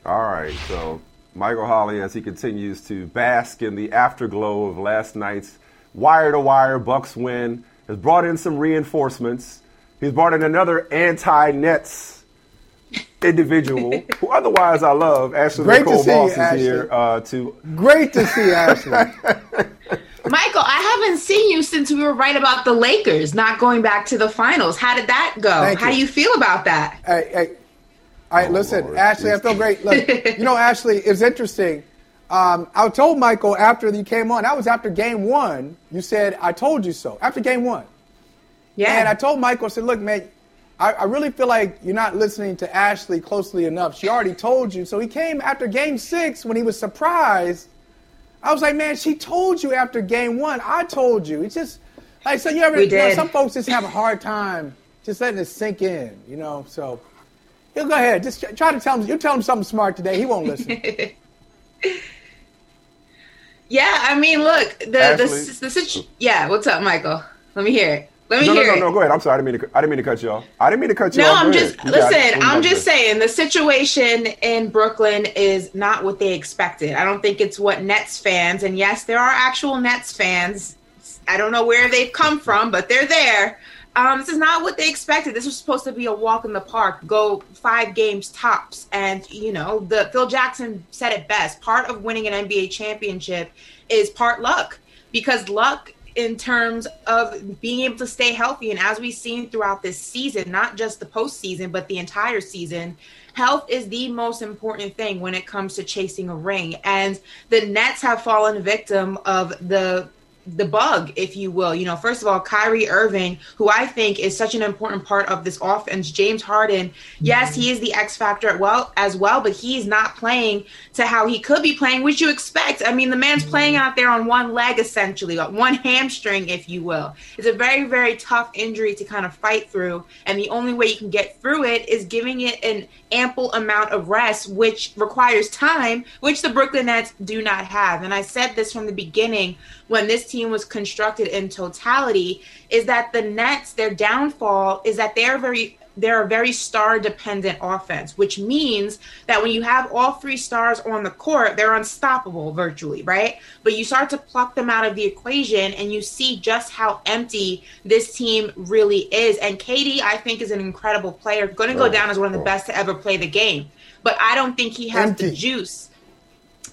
All right, so Michael Holley as he continues to bask in the afterglow of last night's wire to wire Bucks win, has brought in some reinforcements. He's brought in another anti-Nets individual who otherwise I love. Ashley Great Nicole to see Moss you, is here uh, to. Great to see Ashley. Michael, I haven't seen you since we were right about the Lakers not going back to the finals. How did that go? Thank How you. do you feel about that? Hey, hey. All right, Oh, listen, Lord. Ashley, I feel great. Look, you know, Ashley, it's interesting. Um, I told Michael after you came on, that was after game one, you said, I told you so. After game one. Yeah. And I told Michael, I said, look, man, I, I really feel like you're not listening to Ashley closely enough. She already told you. So he came after game six when he was surprised. I was like, man, she told you after game one. I told you. It's just like so you ever you know, some folks just have a hard time just letting it sink in, you know. So you go ahead. Just try to tell him you tell him something smart today. He won't listen. yeah, I mean, look, the the, Ashley? the, situ- yeah. What's up, Michael? Let me hear it. Let me no, hear no, no, no. Go ahead. I'm sorry. I didn't mean to. I didn't mean to cut you off. I didn't mean to cut you No, off. Go I'm just You got it. listen. I'm just saying the situation in Brooklyn is not what they expected. I don't think it's what Nets fans, and yes, there are actual Nets fans. I don't know where they've come from, but they're there. Um, this is not what they expected. This was supposed to be a walk in the park, go five games tops, and you know, the Phil Jackson said it best. Part of winning an NBA championship is part luck, because luck in terms of being able to stay healthy. And as we've seen throughout this season, not just the postseason, but the entire season, health is the most important thing when it comes to chasing a ring. And the Nets have fallen victim of the the bug, if you will. You know, first of all, Kyrie Irving, who I think is such an important part of this offense. James Harden, yes, he is the X factor well as well, but he's not playing to how he could be playing, which you expect. I mean, the man's playing out there on one leg essentially, on one hamstring, if you will. It's a very, very tough injury to kind of fight through, and the only way you can get through it is giving it an ample amount of rest, which requires time, which the Brooklyn Nets do not have. And I said this from the beginning when this team was constructed in totality is that the Nets, their downfall is that they're very they're a very star dependent offense, which means that when you have all three stars on the court, they're unstoppable virtually, right? But you start to pluck them out of the equation and you see just how empty this team really is. And Katie, I think, is an incredible player, going to go Oh, down as one of the best to ever play the game. But I don't think he has the juice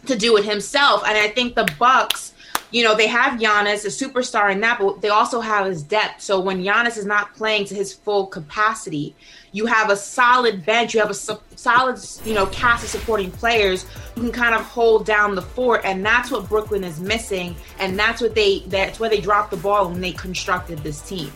to do it himself. And I think the Bucks, you know, they have Giannis, a superstar in that, but they also have his depth. So when Giannis is not playing to his full capacity, you have a solid bench, you have a su- solid, you know, cast of supporting players who can kind of hold down the fort, and that's what Brooklyn is missing, and that's what they that's where they dropped the ball when they constructed this team.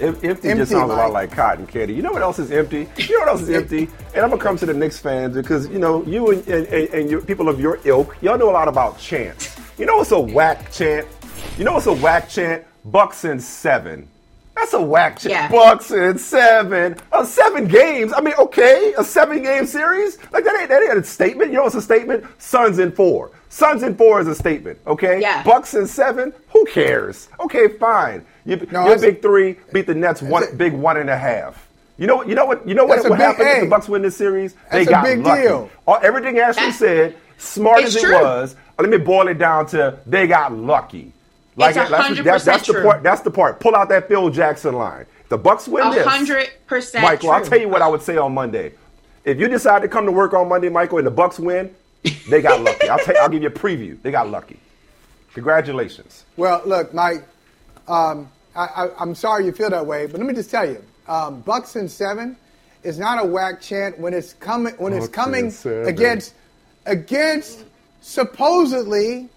Em- Empty, Empty, just sounds a lot like cotton candy. You know what else is empty? You know what else is empty? And I'm gonna come to the Knicks fans because you know you and, and, and, and your people of your ilk, y'all know a lot about chants. You know what's a whack chant? You know what's a whack chant? Bucks and seven. That's a whack chant. Yeah. Bucks and seven. Uh, seven games. I mean, okay, a seven game series. Like that ain't that ain't a statement. You know what's a statement? Suns in four. Suns in four is a statement. Okay. Yeah. Bucks and seven. Who cares? Okay, fine. You, No, your big three beat the Nets one a- big one and a half. You know, you know what? You know what? That's a What happened if the Bucks win this series? They that's a got big lucky. deal. All, everything Ashley That- said, smart It's as it true. was, uh, let me boil it down to they got lucky. It's that's, 100% that's, that's the true. part. That's the part. Pull out that Phil Jackson line. The Bucks win A this, hundred percent. Michael, I'll tell you what I would say on Monday. If you decide to come to work on Monday, Michael, and the Bucks win, they got lucky. I'll tell I'll give you a preview. They got lucky. Congratulations. Well, look, Mike, um, I, I, I'm sorry you feel that way, but let me just tell you, um, Bucks and seven is not a whack chant when it's coming when it's Bucks coming against against supposedly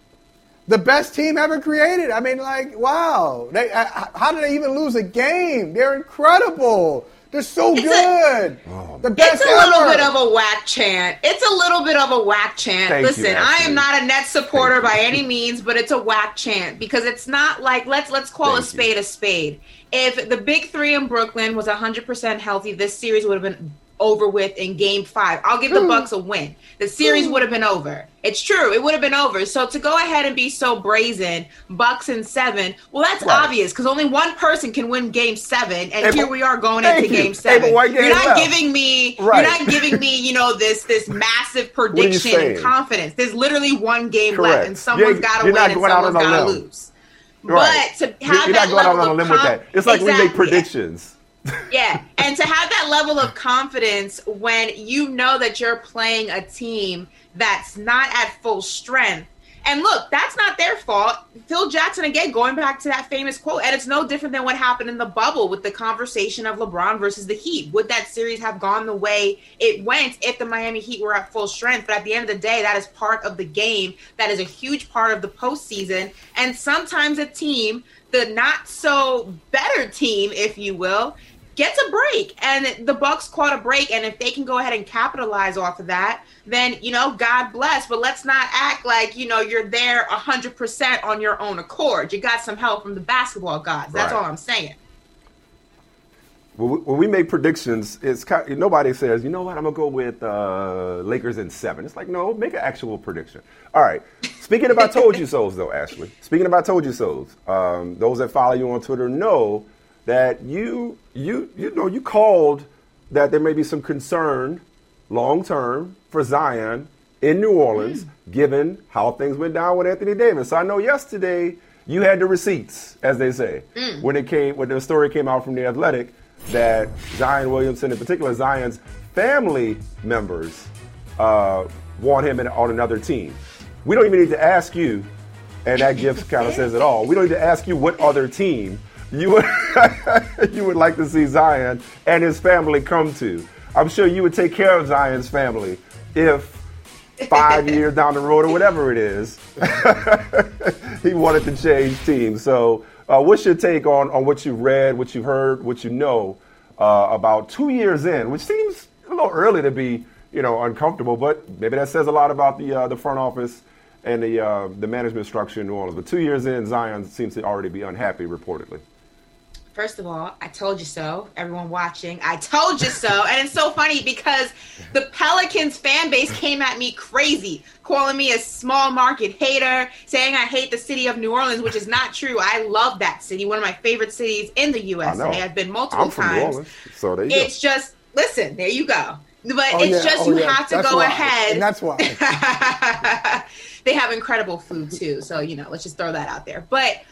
the best team ever created. I mean, like, wow, they, uh, how did they even lose a game? They're incredible. They're so It's a- good. Oh, the best It's a little bit of a whack chant. It's a little bit of a whack chant. Thank you, Listen, I am not a net supporter Thank by you. any means, but it's a whack chant because it's not like let's let's call Thank a spade a spade. If the big three in Brooklyn was 100% healthy, this series would have been over with in game five. I'll give the hmm. Bucks a win. The series hmm. would have been over. It's true. It would have been over. So to go ahead and be so brazen, Bucks in seven, well, that's Right. obvious because only one person can win game seven. And Hey, here we are going into game seven. You're not left. giving me Right. you're not giving me, you know, this this massive prediction and confidence. There's literally one game Correct. left, and someone's got to you're win and someone's on a got to lose. Right. But to You're- You're that not going out level on a of limb with com- that. It's like we make Exactly. predictions. Yeah, and to have that level of confidence when you know that you're playing a team that's not at full strength. And look, that's not their fault. Phil Jackson, again, going back to that famous quote, and it's no different than what happened in the bubble with the conversation of LeBron versus the Heat. Would that series have gone the way it went if the Miami Heat were at full strength? But at the end of the day, that is part of the game. That is a huge part of the postseason. And sometimes a team, the not so better team, if you will, gets a break and the bucks caught a break and if they can go ahead and capitalize off of that then you know god bless but let's not act like you know you're there 100% on your own accord you got some help from the basketball gods that's Right. all i'm saying when we, make predictions, it's kind of, nobody says, you know what, I'm gonna go with uh, Lakers in seven. It's like, no, make an actual prediction. All right. Speaking about told you so's, though, Ashley. Speaking about told you so's, um, those that follow you on Twitter know that you you you know you called that there may be some concern long term for Zion in New Orleans, mm. given how things went down with Anthony Davis. So I know yesterday you had the receipts, as they say, mm. when it came when the story came out from the Athletic that Zion Williamson, in particular Zion's family members, uh, want him in, on another team. We don't even need to ask you, and that gift kind of says it all. We don't need to ask you what other team you would you would like to see Zion and his family come to. I'm sure you would take care of Zion's family if five years down the road or whatever it is, he wanted to change teams. So uh, what's your take on, on what you've read, what you've heard, what you know uh, about two years in, which seems a little early to be, you know, uncomfortable, but maybe that says a lot about the uh, the front office and the uh, the management structure in New Orleans. But two years in, Zion seems to already be unhappy, reportedly. First of all, I told you so. Everyone watching, I told you so. and it's so funny because the Pelicans fan base came at me crazy, calling me a small market hater, saying I hate the city of New Orleans, which is not true. I love that city, one of my favorite cities in the USA. I've been multiple I'm from times. Orleans, so there you it's go. just listen, there you go. But oh, it's yeah. just oh, you yeah. have to that's go why. ahead. And that's why. they have incredible food too. So, you know, let's just throw that out there. But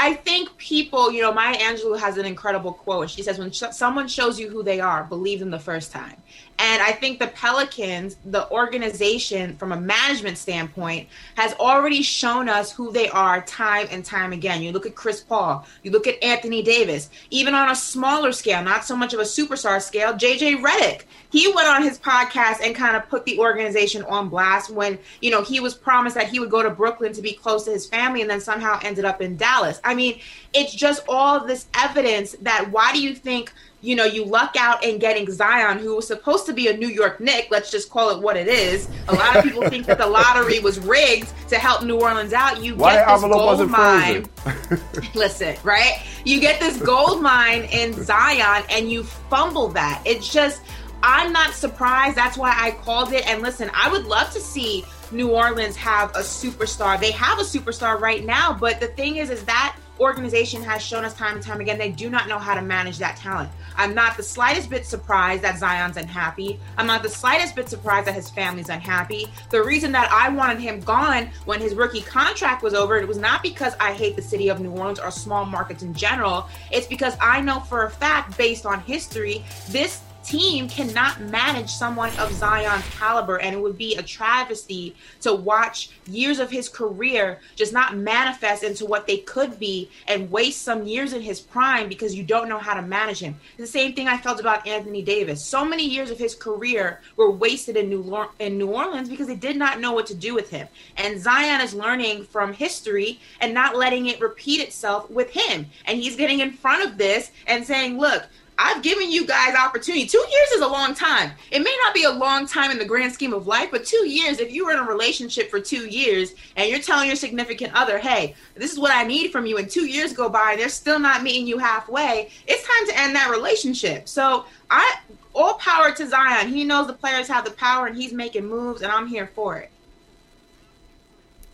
I think people, you know, Maya Angelou has an incredible quote. She says, when sh- someone shows you who they are, believe them the first time. And I think the Pelicans, the organization from a management standpoint, has already shown us who they are time and time again. You look at Chris Paul, you look at Anthony Davis, even on a smaller scale, not so much of a superstar scale, JJ Redick. He went on his podcast and kind of put the organization on blast when, you know, he was promised that he would go to Brooklyn to be close to his family and then somehow ended up in Dallas. I mean, it's just all this evidence that why do you think you know, you luck out in getting Zion, who was supposed to be a New York Knick. Let's just call it what it is. A lot of people think that the lottery was rigged to help New Orleans out. You Why get this gold mine. listen, right? You get this gold mine in Zion, and you fumble that. It's just, I'm not surprised. That's why I called it. And listen, I would love to see New Orleans have a superstar. They have a superstar right now, but the thing is, is that organization has shown us time and time again they do not know how to manage that talent. I'm not the slightest bit surprised that Zion's unhappy. I'm not the slightest bit surprised that his family's unhappy. The reason that I wanted him gone when his rookie contract was over, it was not because I hate the city of New Orleans or small markets in general. It's because I know for a fact, based on history, this team cannot manage someone of Zion's caliber, and it would be a travesty to watch years of his career just not manifest into what they could be and waste some years in his prime because you don't know how to manage him. the same thing I felt about Anthony Davis. So many years of his career were wasted in New in New Orleans because they did not know what to do with him. And Zion is learning from history and not letting it repeat itself with him. And he's getting in front of this and saying, "Look, I've given you guys opportunity. Two years is a long time. It may not be a long time in the grand scheme of life, but two years, if you were in a relationship for two years and you're telling your significant other, hey, this is what I need from you, and two years go by and they're still not meeting you halfway, it's time to end that relationship. So I all power to Zion. He knows the players have the power and he's making moves, and I'm here for it.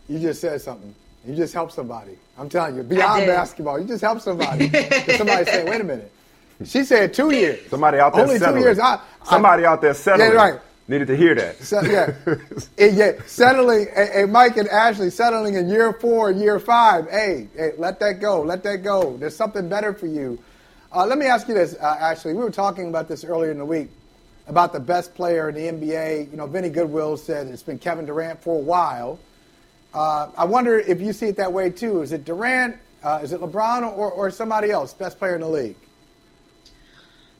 You just said something. You just helped somebody. I'm telling you, beyond basketball, you just helped somebody. somebody say, wait a minute she said two years. Somebody out there Only settling. two years. I, Somebody I, out there settling. Yeah, right. Needed to hear that. So, yeah. it, yeah. Settling, and, and, Mike and Ashley settling in year four, year five. Hey, hey, let that go. Let that go. There's something better for you. Uh, let me ask you this, uh, Ashley. We were talking about this earlier in the week about the best player in the NBA. You know, Vinny Goodwill said it's been Kevin Durant for a while. Uh, I wonder if you see it that way too. Is it Durant? Uh, is it LeBron or, or somebody else, best player in the league?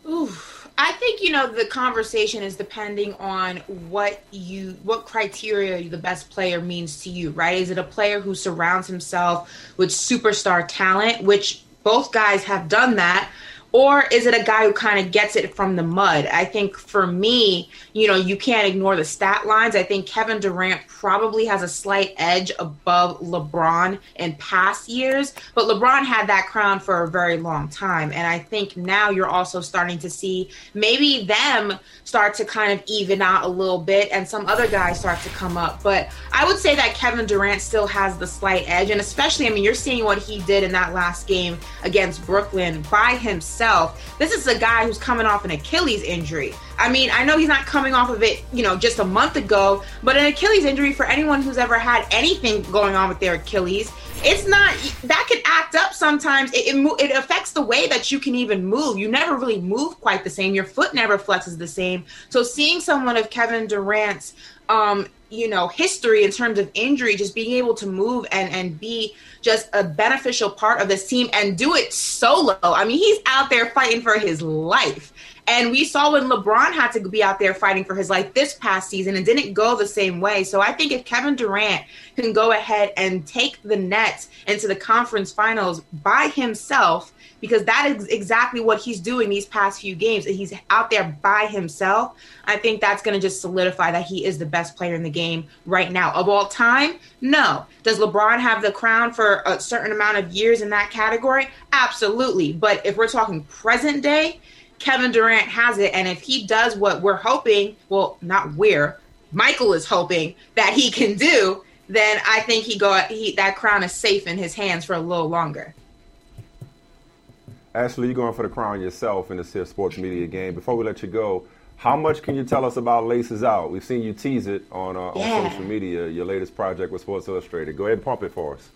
Ooh, I think you know the conversation is depending on what you what criteria the best player means to you, right? Is it a player who surrounds himself with superstar talent, which both guys have done that, or is it a guy who kind of gets it from the mud? I think for me, you know, you can't ignore the stat lines. I think Kevin Durant probably has a slight edge above LeBron in past years, but LeBron had that crown for a very long time. And I think now you're also starting to see maybe them start to kind of even out a little bit and some other guys start to come up. But I would say that Kevin Durant still has the slight edge. And especially, I mean, you're seeing what he did in that last game against Brooklyn by himself himself. This is a guy who's coming off an Achilles injury. I mean, I know he's not coming off of it, you know, just a month ago, but an Achilles injury for anyone who's ever had anything going on with their Achilles, it's not that can act up sometimes. It, it, it affects the way that you can even move. You never really move quite the same. Your foot never flexes the same. So seeing someone of Kevin Durant's um, you know history in terms of injury just being able to move and and be just a beneficial part of this team and do it solo i mean he's out there fighting for his life and we saw when LeBron had to be out there fighting for his life this past season and didn't go the same way. So I think if Kevin Durant can go ahead and take the Nets into the conference finals by himself, because that is exactly what he's doing these past few games. He's out there by himself. I think that's going to just solidify that he is the best player in the game right now. Of all time, no. Does LeBron have the crown for a certain amount of years in that category? Absolutely. But if we're talking present day, Kevin Durant has it. And if he does what we're hoping, well, not we're, Michael is hoping that he can do, then I think he got he that crown is safe in his hands for a little longer. Ashley, you're going for the crown yourself in this here sports media game. Before we let you go, how much can you tell us about Laces Out? We've seen you tease it on, uh, yeah. on social media, your latest project with Sports Illustrated. Go ahead and pump it for us.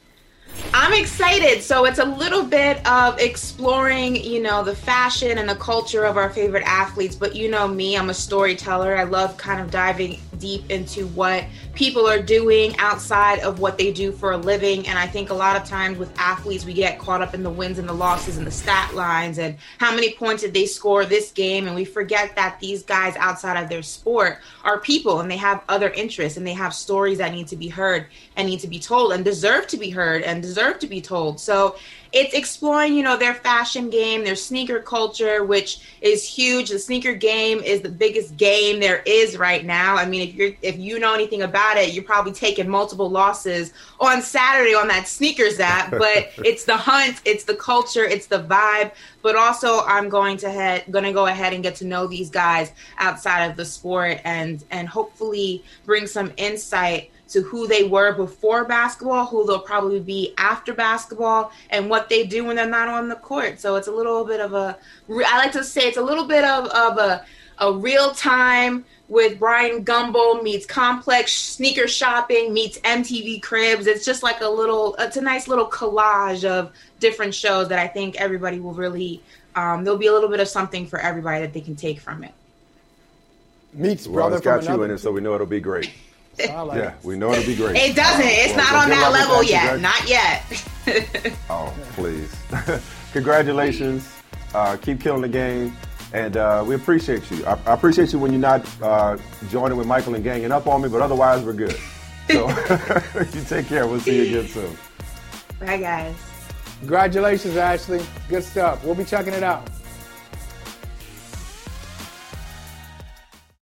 I'm excited. So it's a little bit of exploring, you know, the fashion and the culture of our favorite athletes. But you know me, I'm a storyteller. I love kind of diving deep into what people are doing outside of what they do for a living. And I think a lot of times with athletes, we get caught up in the wins and the losses and the stat lines and how many points did they score this game. And we forget that these guys outside of their sport are people and they have other interests and they have stories that need to be heard and need to be told and deserve to be heard and deserve to be told. So it's exploring, you know, their fashion game, their sneaker culture, which is huge. The sneaker game is the biggest game there is right now. I mean, if you're if you know anything about it, you're probably taking multiple losses on Saturday on that sneakers app. But it's the hunt, it's the culture, it's the vibe. But also, I'm going to head to go ahead and get to know these guys outside of the sport and and hopefully bring some insight to who they were before basketball, who they'll probably be after basketball, and what they do when they're not on the court. So it's a little bit of a, I like to say it's a little bit of, of a, a real time with Bryant Gumbel meets complex sneaker shopping meets MTV Cribs. It's just like a little, it's a nice little collage of different shows that I think everybody will really, um, there'll be a little bit of something for everybody that they can take from it. Meets well, brother it's got from you in it, so we know it'll be great. Like yeah, we know it'll be great. It doesn't. It's well, not on that level yet. Not yet. oh, please. Congratulations. Uh, keep killing the game. And uh, we appreciate you. I, I, appreciate you when you're not uh, joining with Michael and ganging up on me, but otherwise, we're good. So you take care. We'll see you again soon. Bye, guys. Congratulations, Ashley. Good stuff. We'll be checking it out.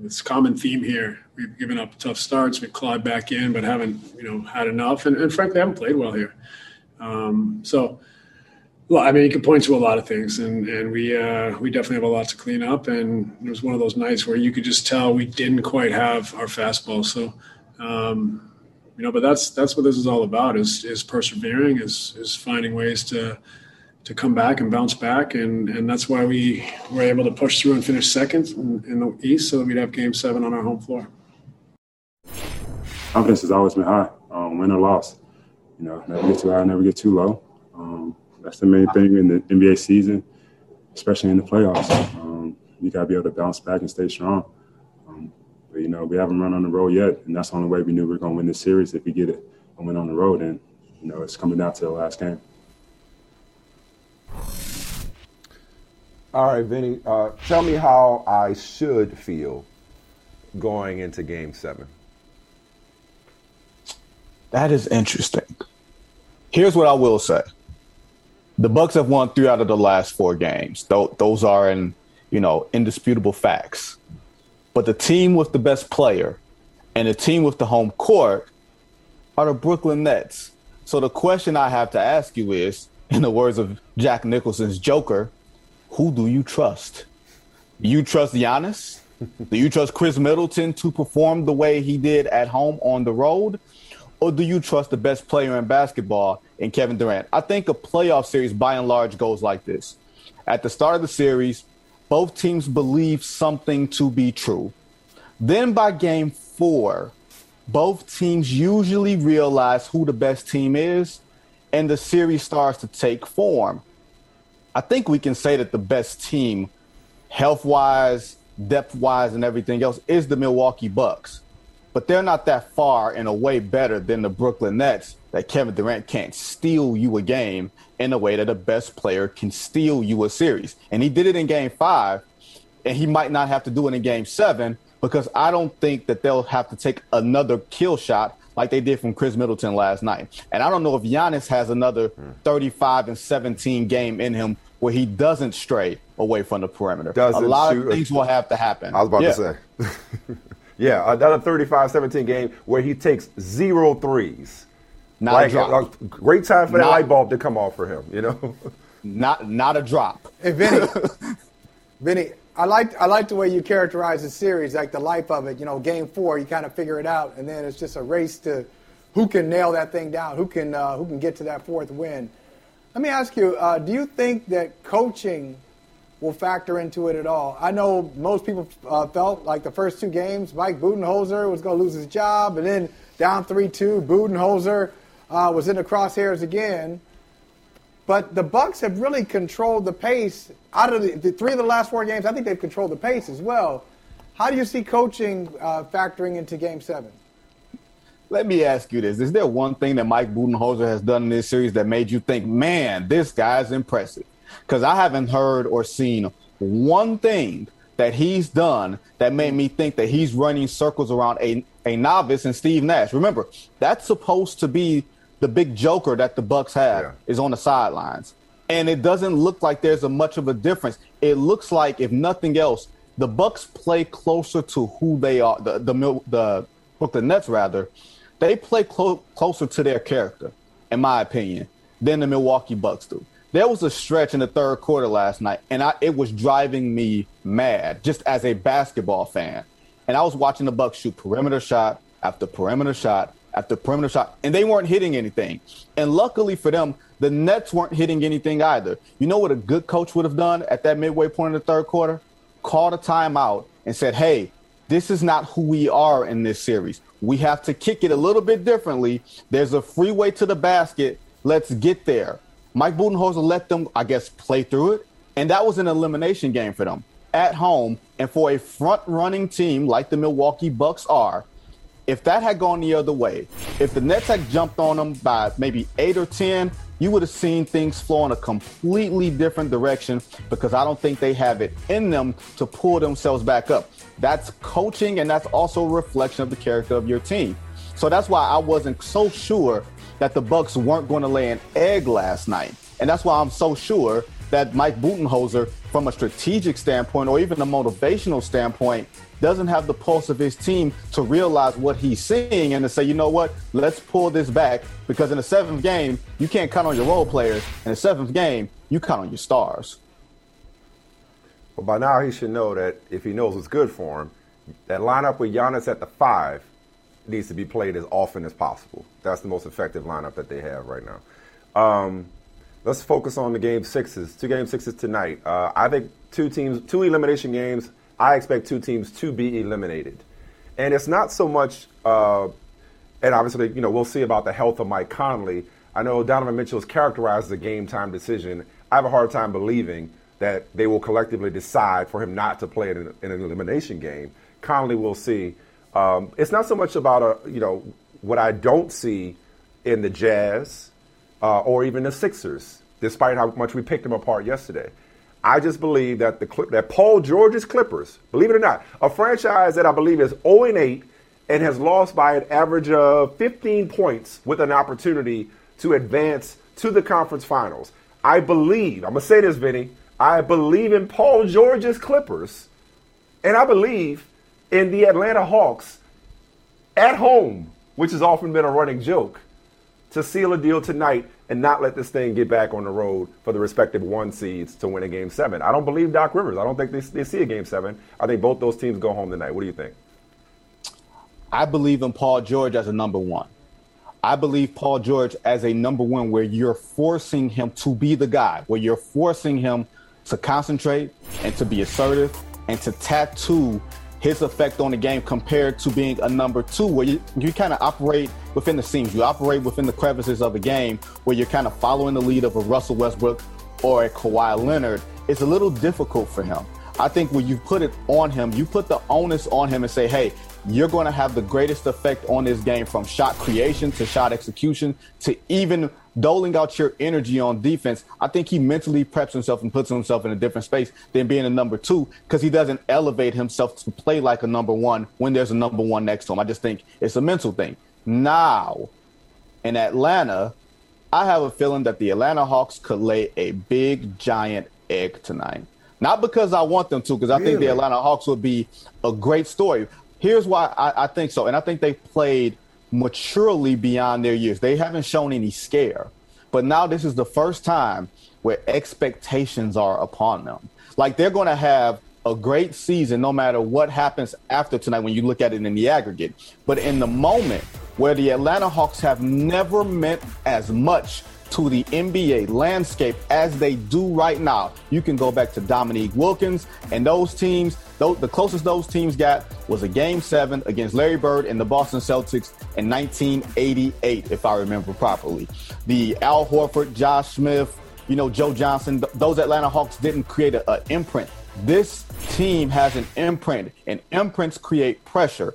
This common theme here. We've given up tough starts, we've clawed back in, but haven't you know had enough, and, and frankly haven't played well here. Um, so, well, I mean, you can point to a lot of things, and and we uh, we definitely have a lot to clean up. And it was one of those nights where you could just tell we didn't quite have our fastball. So, um, you know, but that's that's what this is all about: is is persevering, is is finding ways to to come back and bounce back, and and that's why we were able to push through and finish second in, in the East, so that we'd have Game Seven on our home floor. confidence has always been high, um, win or loss. You know, never get too high, never get too low. Um, that's the main thing in the NBA season, especially in the playoffs. Um, you got to be able to bounce back and stay strong. Um, but, you know, we haven't run on the road yet, and that's the only way we knew we were going to win this series if we get it and win on the road. And, you know, it's coming down to the last game. All right, Vinny, uh, tell me how I should feel going into game seven. That is interesting. Here's what I will say. The Bucks have won three out of the last four games. Those are in, you know, indisputable facts. But the team with the best player and the team with the home court are the Brooklyn Nets. So the question I have to ask you is, in the words of Jack Nicholson's Joker, who do you trust? You trust Giannis? do you trust Khris Middleton to perform the way he did at home on the road? Or do you trust the best player in basketball in Kevin Durant? I think a playoff series by and large goes like this. At the start of the series, both teams believe something to be true. Then by game four, both teams usually realize who the best team is, and the series starts to take form. I think we can say that the best team, health wise, depth wise, and everything else, is the Milwaukee Bucks. But they're not that far and way better than the Brooklyn Nets that Kevin Durant can't steal you a game in a way that a best player can steal you a series. And he did it in game five, and he might not have to do it in game seven because I don't think that they'll have to take another kill shot like they did from Khris Middleton last night. And I don't know if Giannis has another hmm. 35 and 17 game in him where he doesn't stray away from the perimeter. Doesn't a lot of things will have to happen. I was about yeah. to say. yeah, another 35-17 game where he takes zero threes. Not like, a drop. A great time for not, that light bulb to come off for him, you know? not not a drop. Hey, Vinny. Vinny, I like I like the way you characterize the series, like the life of it. You know, game four, you kind of figure it out, and then it's just a race to who can nail that thing down, who can uh, who can get to that fourth win. Let me ask you: uh, Do you think that coaching will factor into it at all? I know most people uh, felt like the first two games, Mike Budenholzer was going to lose his job, and then down three-two, Budenholzer uh, was in the crosshairs again. But the Bucks have really controlled the pace out of the, the, three of the last four games. I think they've controlled the pace as well. How do you see coaching uh, factoring into Game Seven? Let me ask you this: Is there one thing that Mike Budenholzer has done in this series that made you think, "Man, this guy's impressive"? Because I haven't heard or seen one thing that he's done that made me think that he's running circles around a, a novice and Steve Nash. Remember, that's supposed to be the big joker that the Bucks have yeah. is on the sidelines. And it doesn't look like there's a much of a difference. It looks like, if nothing else, the Bucks play closer to who they are. The the, the Brooklyn Nets rather they play clo- closer to their character, in my opinion, than the Milwaukee Bucks do. There was a stretch in the third quarter last night, and I, it was driving me mad just as a basketball fan. And I was watching the Bucks shoot perimeter shot after perimeter shot after perimeter shot, and they weren't hitting anything. And luckily for them, the Nets weren't hitting anything either. You know what a good coach would have done at that midway point in the third quarter? Called a timeout and said, hey, this is not who we are in this series. We have to kick it a little bit differently. There's a freeway to the basket. Let's get there. Mike Budenholzer let them, I guess, play through it. And that was an elimination game for them at home. And for a front running team like the Milwaukee Bucks are, if that had gone the other way, if the Nets had jumped on them by maybe eight or 10, you would have seen things flow in a completely different direction because I don't think they have it in them to pull themselves back up. That's coaching and that's also a reflection of the character of your team. So that's why I wasn't so sure that the Bucks weren't going to lay an egg last night. And that's why I'm so sure that Mike Budenholzer, from a strategic standpoint or even a motivational standpoint, doesn't have the pulse of his team to realize what he's seeing and to say, you know what, let's pull this back because in the seventh game, you can't count on your role players. In the seventh game, you count on your stars. Well, by now he should know that if he knows what's good for him, that lineup with Giannis at the five needs to be played as often as possible. That's the most effective lineup that they have right now. Um, let's focus on the game sixes. Two game sixes tonight. Uh, I think two teams, two elimination games. I expect two teams to be eliminated, and it's not so much uh, and obviously, you know, we'll see about the health of Mike Conley. I know Donovan Mitchell is characterized as a game time decision. I have a hard time believing that they will collectively decide for him not to play in an, in an elimination game. Conley will see. Um, it's not so much about a, you know, what I don't see in the Jazz uh, or even the Sixers, despite how much we picked them apart yesterday. I just believe that the that Paul George's Clippers, believe it or not, a franchise that I believe is 0 and 8 and has lost by an average of 15 points with an opportunity to advance to the conference finals. I believe, I'm going to say this, Vinny, I believe in Paul George's Clippers, and I believe in the Atlanta Hawks at home, which has often been a running joke, to seal a deal tonight and not let this thing get back on the road for the respective one seeds to win a game seven. I don't believe Doc Rivers. I don't think they, they see a game seven. I think both those teams go home tonight. What do you think? I believe in Paul George as a number one. I believe Paul George as a number one, where you're forcing him to be the guy, where you're forcing him to concentrate and to be assertive and to tattoo his effect on the game compared to being a number two, where you, you kind of operate within the seams, you operate within the crevices of a game, where you're kind of following the lead of a Russell Westbrook or a Kawhi Leonard. It's a little difficult for him. I think when you put it on him, you put the onus on him and say, hey, you're going to have the greatest effect on this game from shot creation to shot execution to even doling out your energy on defense. I think he mentally preps himself and puts himself in a different space than being a number two because he doesn't elevate himself to play like a number one when there's a number one next to him. I just think it's a mental thing. Now, in Atlanta, I have a feeling that the Atlanta Hawks could lay a big, giant egg tonight. Not because I want them to, because I really? think the Atlanta Hawks would be a great story, Here's why I, I think so. And I think they played maturely beyond their years. They haven't shown any scare. But now this is the first time where expectations are upon them. Like they're going to have a great season no matter what happens after tonight when you look at it in the aggregate. But in the moment where the Atlanta Hawks have never meant as much to the NBA landscape as they do right now. You can go back to Dominique Wilkins and those teams. The closest those teams got was a game seven against Larry Bird and the Boston Celtics in 1988, if I remember properly. The Al Horford, Josh Smith, you know, Joe Johnson, th- those Atlanta Hawks didn't create an imprint. This team has an imprint, and imprints create pressure.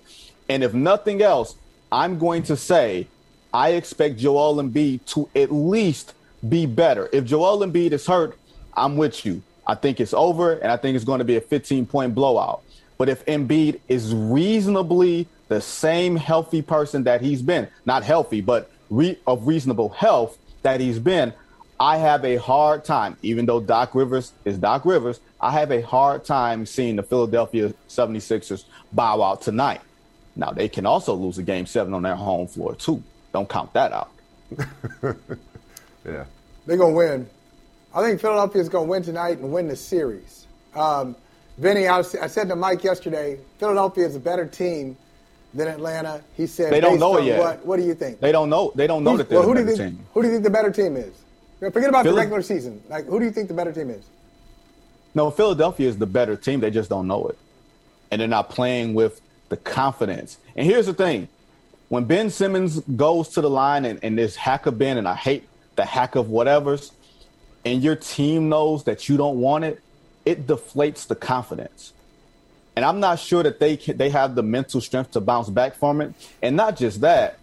And if nothing else, I'm going to say I expect Joel Embiid to at least be better. If Joel Embiid is hurt, I'm with you. I think it's over, and I think it's going to be a 15 point blowout. But if Embiid is reasonably the same healthy person that he's been, not healthy, but re- of reasonable health that he's been, I have a hard time, even though Doc Rivers is Doc Rivers, I have a hard time seeing the Philadelphia 76ers bow out tonight. Now, they can also lose a game seven on their home floor, too. Don't count that out. yeah. They're going to win. I think Philadelphia is going to win tonight and win the series. Um, Vinny, I, was, I, said to Mike yesterday, Philadelphia is a better team than Atlanta. He said they don't know it yet. What, what, do you think? They don't know. They don't know Who's, that they're well, who do you think, team. Who do you think the better team is? Forget about Philly, the regular season. Like, who do you think the better team is? No, Philadelphia is the better team. They just don't know it, and they're not playing with the confidence. And here's the thing: when Ben Simmons goes to the line and, and there's hack of Ben, and I hate the hack of whatever's, and your team knows that you don't want it, it deflates the confidence. And I'm not sure that they can, they have the mental strength to bounce back from it. And not just that,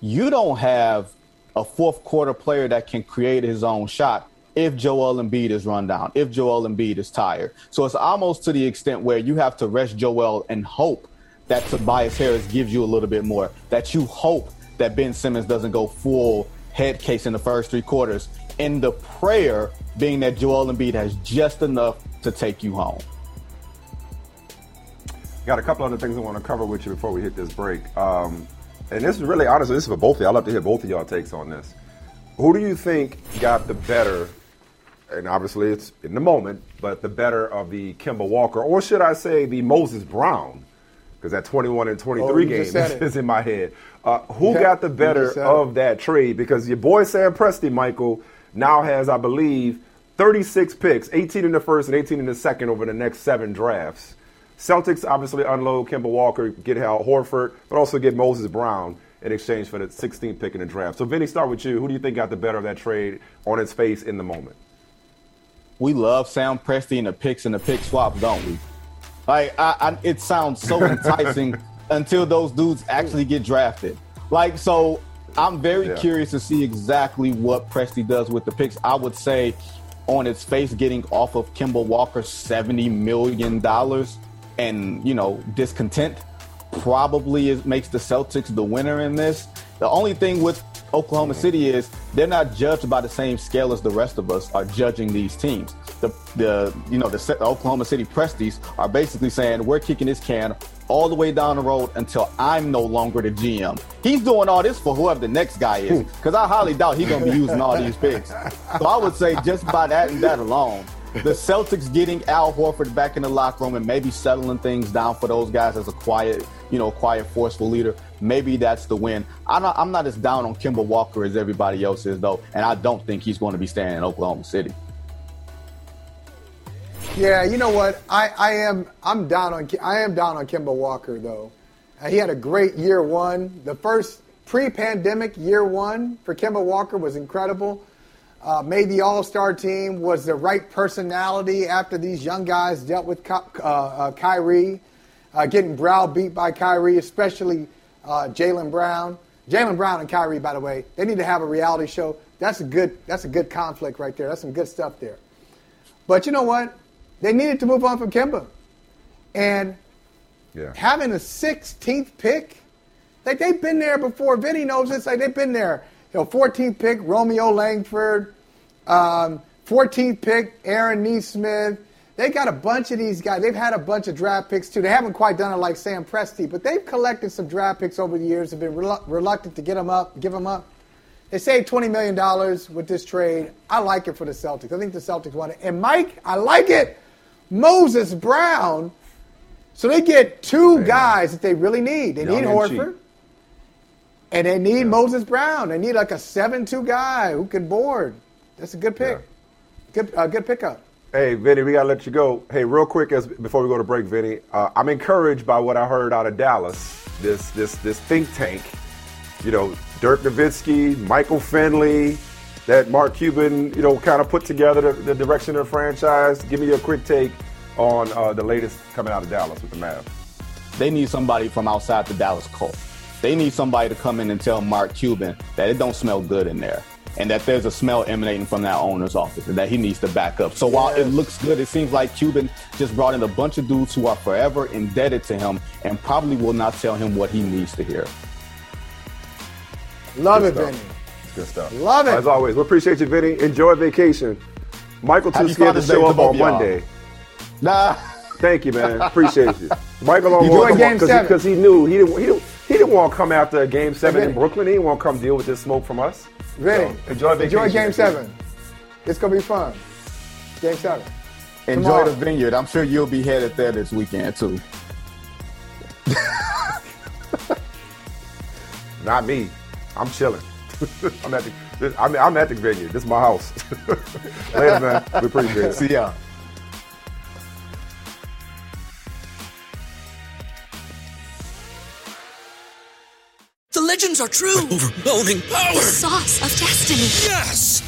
you don't have a fourth quarter player that can create his own shot if Joel Embiid is run down, if Joel Embiid is tired. So it's almost to the extent where you have to rest Joel and hope that Tobias Harris gives you a little bit more, that you hope that Ben Simmons doesn't go full head case in the first three quarters, and the prayer being that Joel Embiid has just enough to take you home. Got a couple other things I want to cover with you before we hit this break. Um, and this is really honestly, this is for both of you. I'd love to hear both of y'all takes on this. Who do you think got the better, and obviously it's in the moment, but the better of the Kemba Walker, or should I say the Moses Brown because that 21 and 23 oh, game is, in my head. Uh, who yeah, got the better of that trade? Because your boy Sam Presti, Michael, now has, I believe, 36 picks, 18 in the first and 18 in the second over the next seven drafts. Celtics obviously unload Kemba Walker, get Al Horford, but also get Moses Brown. in exchange for the 16th pick in the draft. So, Vinny, start with you. Who do you think got the better of that trade on its face in the moment? We love Sam Presti and the picks and the pick swaps, don't we? Like, I, I, it sounds so enticing until those dudes actually get drafted. Like, so I'm very Yeah. curious to see exactly what Presti does with the picks. I would say, on its face, getting off of Kemba Walker seventy million dollars, and you know discontent probably is, makes the Celtics the winner in this. The only thing with Oklahoma mm-hmm. City is they're not judged by the same scale as the rest of us are judging these teams. The the you know the Oklahoma City Presties are basically saying we're kicking this can all the way down the road until I'm no longer the GM. He's doing all this for whoever the next guy is, hmm. because I highly doubt he's going to be using all these picks. So I would say just by that and that alone, the Celtics getting Al Horford back in the locker room and maybe settling things down for those guys as a quiet, you know, quiet, forceful leader. Maybe that's the win. I'm not, I'm not as down on Kemba Walker as everybody else is, though, and I don't think he's going to be staying in Oklahoma City. Yeah, you know what? I, I am I'm down on I am down on Kemba Walker though. Uh, he had a great year one. The first pre-pandemic year one for Kemba Walker was incredible. Uh, made the All-Star team. Was the right personality after these young guys dealt with Ky- uh, uh, Kyrie, uh, getting browbeat by Kyrie, especially uh, Jaylen Brown. Jaylen Brown and Kyrie, by the way, they need to have a reality show. That's a good. That's a good conflict right there. That's some good stuff there. But you know what? They needed to move on from Kemba. And Yeah. having a 16th pick, like they've been there before. Vinny knows this. Like they've been there. You know, 14th pick, Romeo Langford. Um, 14th pick, Aaron Nesmith. They got a bunch of these guys. They've had a bunch of draft picks too. They haven't quite done it like Sam Presti, but they've collected some draft picks over the years. Have been relu- reluctant to get them up, give them up. They saved twenty million dollars with this trade. I like it for the Celtics. I think the Celtics want it. And Mike, I like it. Moses Brown. So they get two guys that they really need. They Young need and Horford, cheap. and they need Moses Brown. They need like a seven-two guy who can board. That's a good pick. Good, uh, good pickup. Hey, Vinny, we gotta let you go. Hey, real quick, as before we go to break, Vinny, uh, I'm encouraged by what I heard out of Dallas. This this this think tank, you know, Dirk Nowitzki, Michael Finley, that Mark Cuban, you know, kind of put together the, the direction of the franchise. Give me your quick take on uh, the latest coming out of Dallas with the Mavs. They need somebody from outside the Dallas Cult. They need somebody to come in and tell Mark Cuban that it don't smell good in there. And that there's a smell emanating from that owner's office and that he needs to back up. So while it looks good, it seems like Cuban just brought in a bunch of dudes who are forever indebted to him and probably will not tell him what he needs to hear. Love Good it, stuff. Vinny. Good stuff. Love it. As always, we appreciate you, Vinny. Enjoy vacation. Michael too Happy scared to Father's Day show up on y'all. Monday. Nah. Thank you, man. Appreciate you. Michael on Enjoy game seven. because he, knew he didn't he didn't he didn't want to come after game seven in Brooklyn. He didn't want to come deal with this smoke from us. Vinny, So, enjoy vacation. enjoy game seven. It's gonna be fun. Game seven. Enjoy Tomorrow. the vineyard. I'm sure you'll be headed there this weekend too. Not me. I'm chilling. I'm at the I'm, I'm at the vineyard. This is my house. Later, man. We appreciate it. See ya. The legends are true. overwhelming power! The Sauce of destiny. Yes!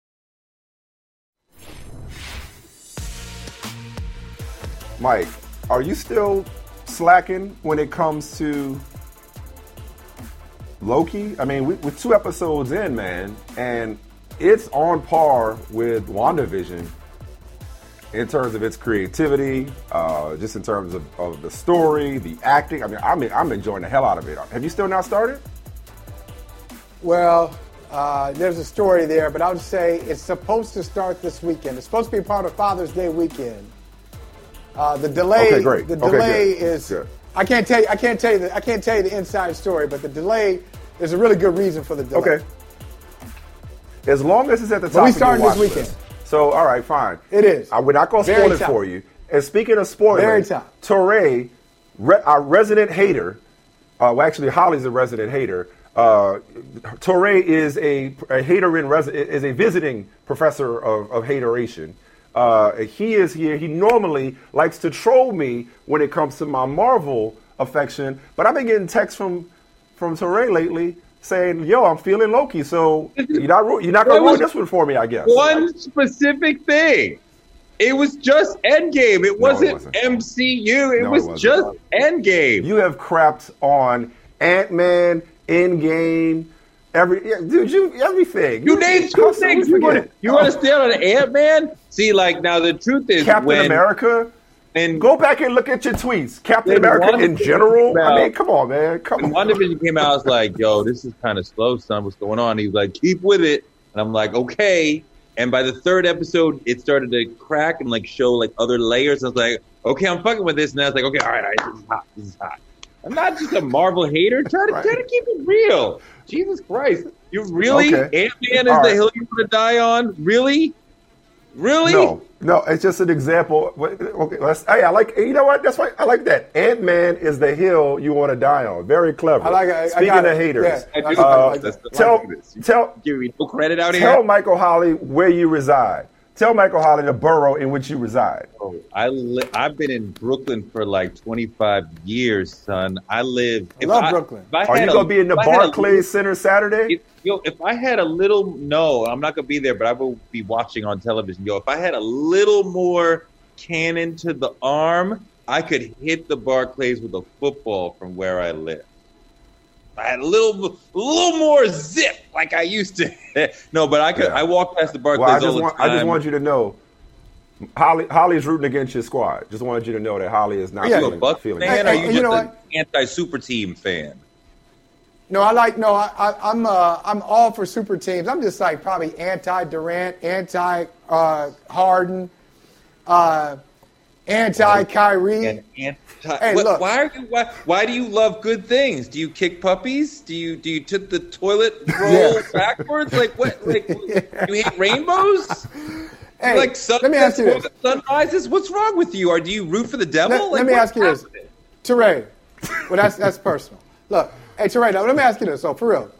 Mike, are you still slacking when it comes to Loki? I mean, we, we're two episodes in, man, and it's on par with WandaVision in terms of its creativity, uh, just in terms of, of the story, the acting. I mean, I'm, I'm enjoying the hell out of it. Have you still not started? Well, uh, there's a story there, but I'll just say it's supposed to start this weekend. It's supposed to be part of Father's Day weekend. Uh, the delay, Okay, great. the Okay, delay good. is. Good. I can't tell you. I can't tell you. The, I can't tell you the inside story, but the delay. There's a really good reason for the delay. Okay. As long as it's at the But top we starting this weekend. list. So, all right, fine. It is. I, we're not going to Very spoil it for you. And speaking of spoilers, Very top. Touré, re, our resident hater, uh, well, actually, Holley's a resident hater. Uh, Touré is a, a hater in resi- is a visiting professor of, of hateration. Uh, he is here. He normally likes to troll me when it comes to my Marvel affection, but I've been getting texts from from Touré lately saying, "Yo, I'm feeling Loki." So you're not ru- you're not gonna ruin this one for me, I guess. One specific thing. It was just Endgame. It wasn't, wasn't. MCU. It No, it was just Endgame. You have crapped on Ant Man, Endgame, every yeah, dude, you everything. You named two things. You want, to, you want to oh. stay on an Ant Man? See, like now the truth is Captain when, America. And Go back and look at your tweets. Captain America in general. came I mean, come on, man. Come when on. WandaVision came out, I was like, "Yo, this is kind of slow, son. What's going on?" He was like, "Keep with it," and I'm like, "Okay." And by the third episode, it started to crack and like show like other layers. I was like, "Okay, I'm fucking with this." And I was like, "Okay, all right, all right this is hot. This is hot." I'm not just a Marvel hater. Try to try to keep it real. Jesus Christ, you really Okay. Ant Man is All the right. hill you want to die on? Really? Really? No, no, it's just an example. Okay, let's, hey, I like. You know what? That's why I like that. Ant Man is the hill you want to die on. Very clever. I like it. I- I Speaking got of it. haters, Yeah, I do uh, like. I tell like this. Tell Give me no credit out here. tell Michael Holley where you reside. Tell Michael Holley the borough in which you reside. Oh, I li- I've been in Brooklyn for like 25 years, son. I live. I love Brooklyn. if I Are you gonna be in the if I had a Barclays Center Saturday? If, yo, if I had a little, no, I'm not gonna be there, but I will be watching on television. Yo, if I had a little more cannon to the arm, I could hit the Barclays with a football from where I live. I had a little, a little more zip like I used to. no, but I could. Yeah. I walk past the Barclays Well, I all just the want time. I just want you to know, Holley Holley's rooting against your squad. Just wanted you to know that Holley is not Yeah. you a feeling, Buck feeling fan, or are you you just an anti-super team fan? No, I like no. I, I, I'm uh, I'm all for super teams. I'm just like probably anti Durant, anti uh, Harden, uh, anti Kyrie. And anti. Hey, what- look. Why are you? Why, why do you love good things? Do you kick puppies? Do you do you tip the toilet roll Yeah. backwards? Like what? Like you hate rainbows? Hey, like sun, let me ask you this. sunrises? What's wrong with you? Or do you root for the devil? Let, Like, let me ask you this. Touré. Well, that's that's personal. Look, hey Touré, now let me ask you this. So for real,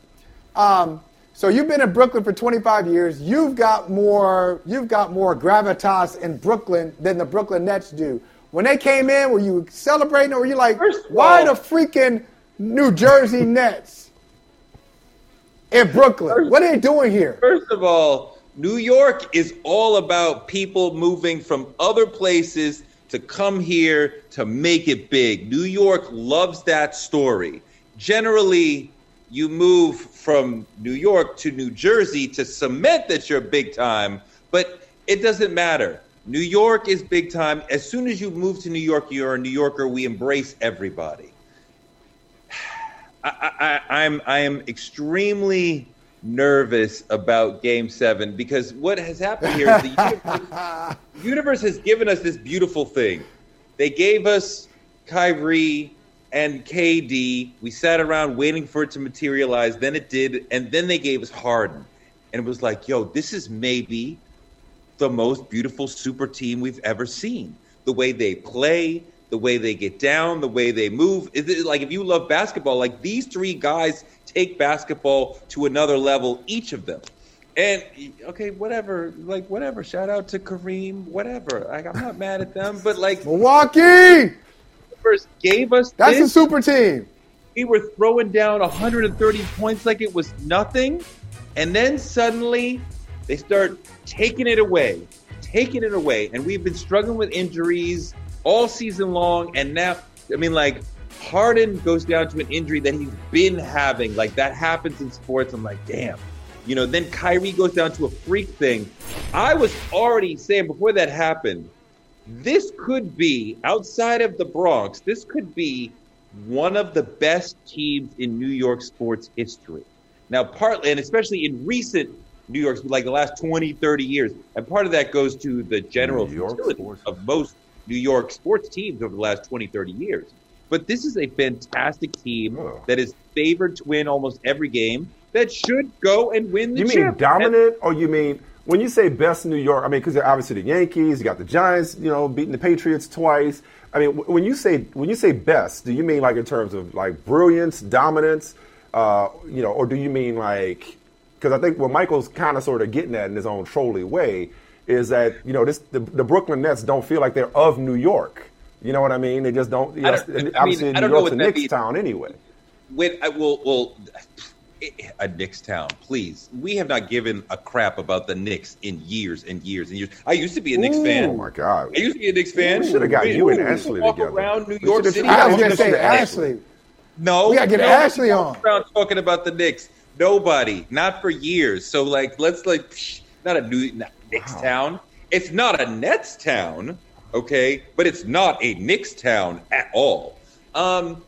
um, so you've been in Brooklyn for 25 years. You've got more. You've got more gravitas in Brooklyn than the Brooklyn Nets do. When they came in, were you celebrating, or were you like, First why all- the freaking New Jersey Nets in Brooklyn? What are they doing here? First of all, New York is all about people moving from other places to come here to make it big. New York loves that story. Generally, you move from New York to New Jersey to cement that you're big time, but it doesn't matter. New York is big time. As soon as you move to New York, you're a New Yorker. We embrace everybody. I, I, I'm I am extremely nervous about Game Seven because what has happened here is the universe, universe has given us this beautiful thing. They gave us Kyrie and KD. We sat around waiting for it to materialize. Then it did, and then they gave us Harden, and it was like, yo, this is maybe the most beautiful super team we've ever seen. The way they play, the way they get down, the way they move. It like if you love basketball, like these three guys take basketball to another level, each of them. And okay, whatever, like whatever. Shout out to Kareem, whatever. Like I'm not mad at them, but like Milwaukee. First gave us That's this, a super team. we were throwing down 130 points like it was nothing, and then suddenly they start taking it away, taking it away, and we've been struggling with injuries all season long, and now I mean like Harden goes down to an injury that he's been having, like that happens in sports. I'm like, damn. You know, then Kyrie goes down to a freak thing. I was already saying before that happened, this could be outside of the Bronx, this could be one of the best teams in New York sports history. Now, partly, and especially in recent New York, like the last 20, 30 years, and part of that goes to the general New York futility sports. of most New York sports teams over the last 20, 30 years. But this is a fantastic team Oh. that is favored to win almost every game. that should go and win the championship. You mean dominant, or you mean when you say best New York? I mean, because they're obviously the Yankees, you got the Giants, you know, beating the Patriots twice. I mean, when you say when you say best, do you mean like in terms of like brilliance, dominance, uh, you know, or do you mean like? Because I think what Michael's kind of sort of getting at in his own trolly way is that you know this the, the Brooklyn Nets don't feel like they're of New York. You know what I mean? They just don't. You I know, don't- I mean, obviously, I New don't know York's a Knicks town anyway. when I will, well, a Knicks town, please. We have not given a crap about the Knicks in years and years and years. I used to be a Knicks Ooh, fan. Oh my God! I used to be a Knicks fan. We should have got We- you and we Ashley walk together. around New York City. I was say about the Knicks. Ashley. No, We gotta get no, Ashley on. Around talking about the Knicks. Nobody, not for years. So like, let's like, psh, not a new not Knicks town. It's not a Nets town, okay, but it's not a Knicks town at all. Um,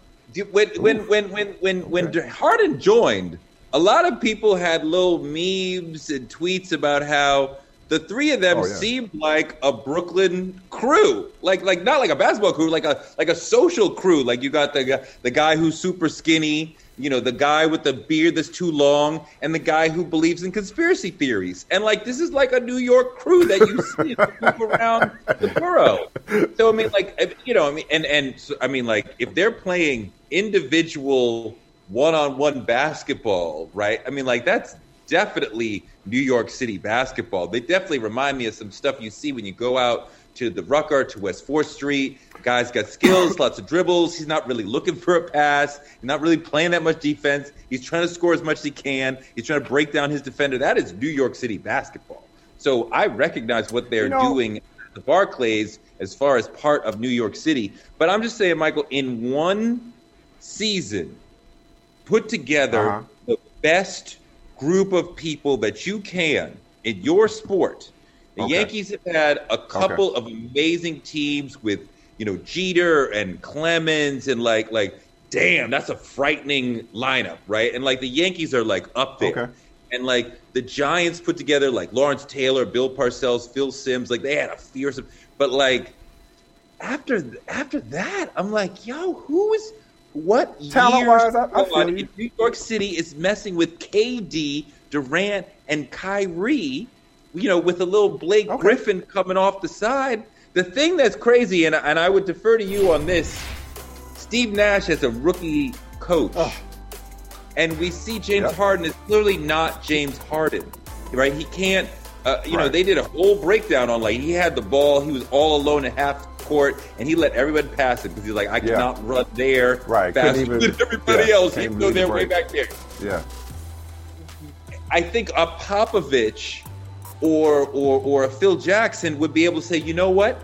when when when when when when Harden joined, a lot of people had little memes and tweets about how the three of them Oh, yeah. seemed like a Brooklyn crew, like like not like a basketball crew, like a like a social crew. Like you got the the guy who's super skinny, you know, the guy with the beard that's too long, and the guy who believes in conspiracy theories. And like this is like a New York crew that you see around the borough. So I mean, like you know, I mean, and and so, I mean, like if they're playing individual one-on-one basketball, right? I mean, like that's definitely New York City basketball. They definitely remind me of some stuff you see when you go out to the Rucker to West Fourth Street. Guy's got skills, lots of dribbles. He's not really looking for a pass. He's not really playing that much defense. He's trying to score as much as he can. He's trying to break down his defender. That is New York City basketball. So I recognize what they're You know- doing at the Barclays as far as part of New York City. But I'm just saying, Michael, in one season, put together Uh-huh. the best group of people that you can in your sport. The Okay. Yankees have had a couple of amazing teams with, you know, Jeter and Clemens and like like damn, that's a frightening lineup, right? And like the Yankees are like up there. Okay. And like the Giants put together like Lawrence Taylor, Bill Parcells, Phil Simms, like they had a fearsome but like after after that, I'm like, yo, who is what Talent-wise, I- I feel you. New York City is messing with KD, Durant, and Kyrie, you know, with a little Blake Okay. Griffin coming off the side. The thing that's crazy, and, and I would defer to you on this, Steve Nash as a rookie coach. And we see James Yep. Harden is clearly not James Harden, right? He can't, uh, you know, they did a whole breakdown on like he had the ball, he was all alone at half court, and he let everybody pass it because he's like, I Yeah. cannot run there Right, faster even- than everybody yeah, else, even though they're way back there. Yeah. I think a Popovich or or or a Phil Jackson would be able to say, you know what?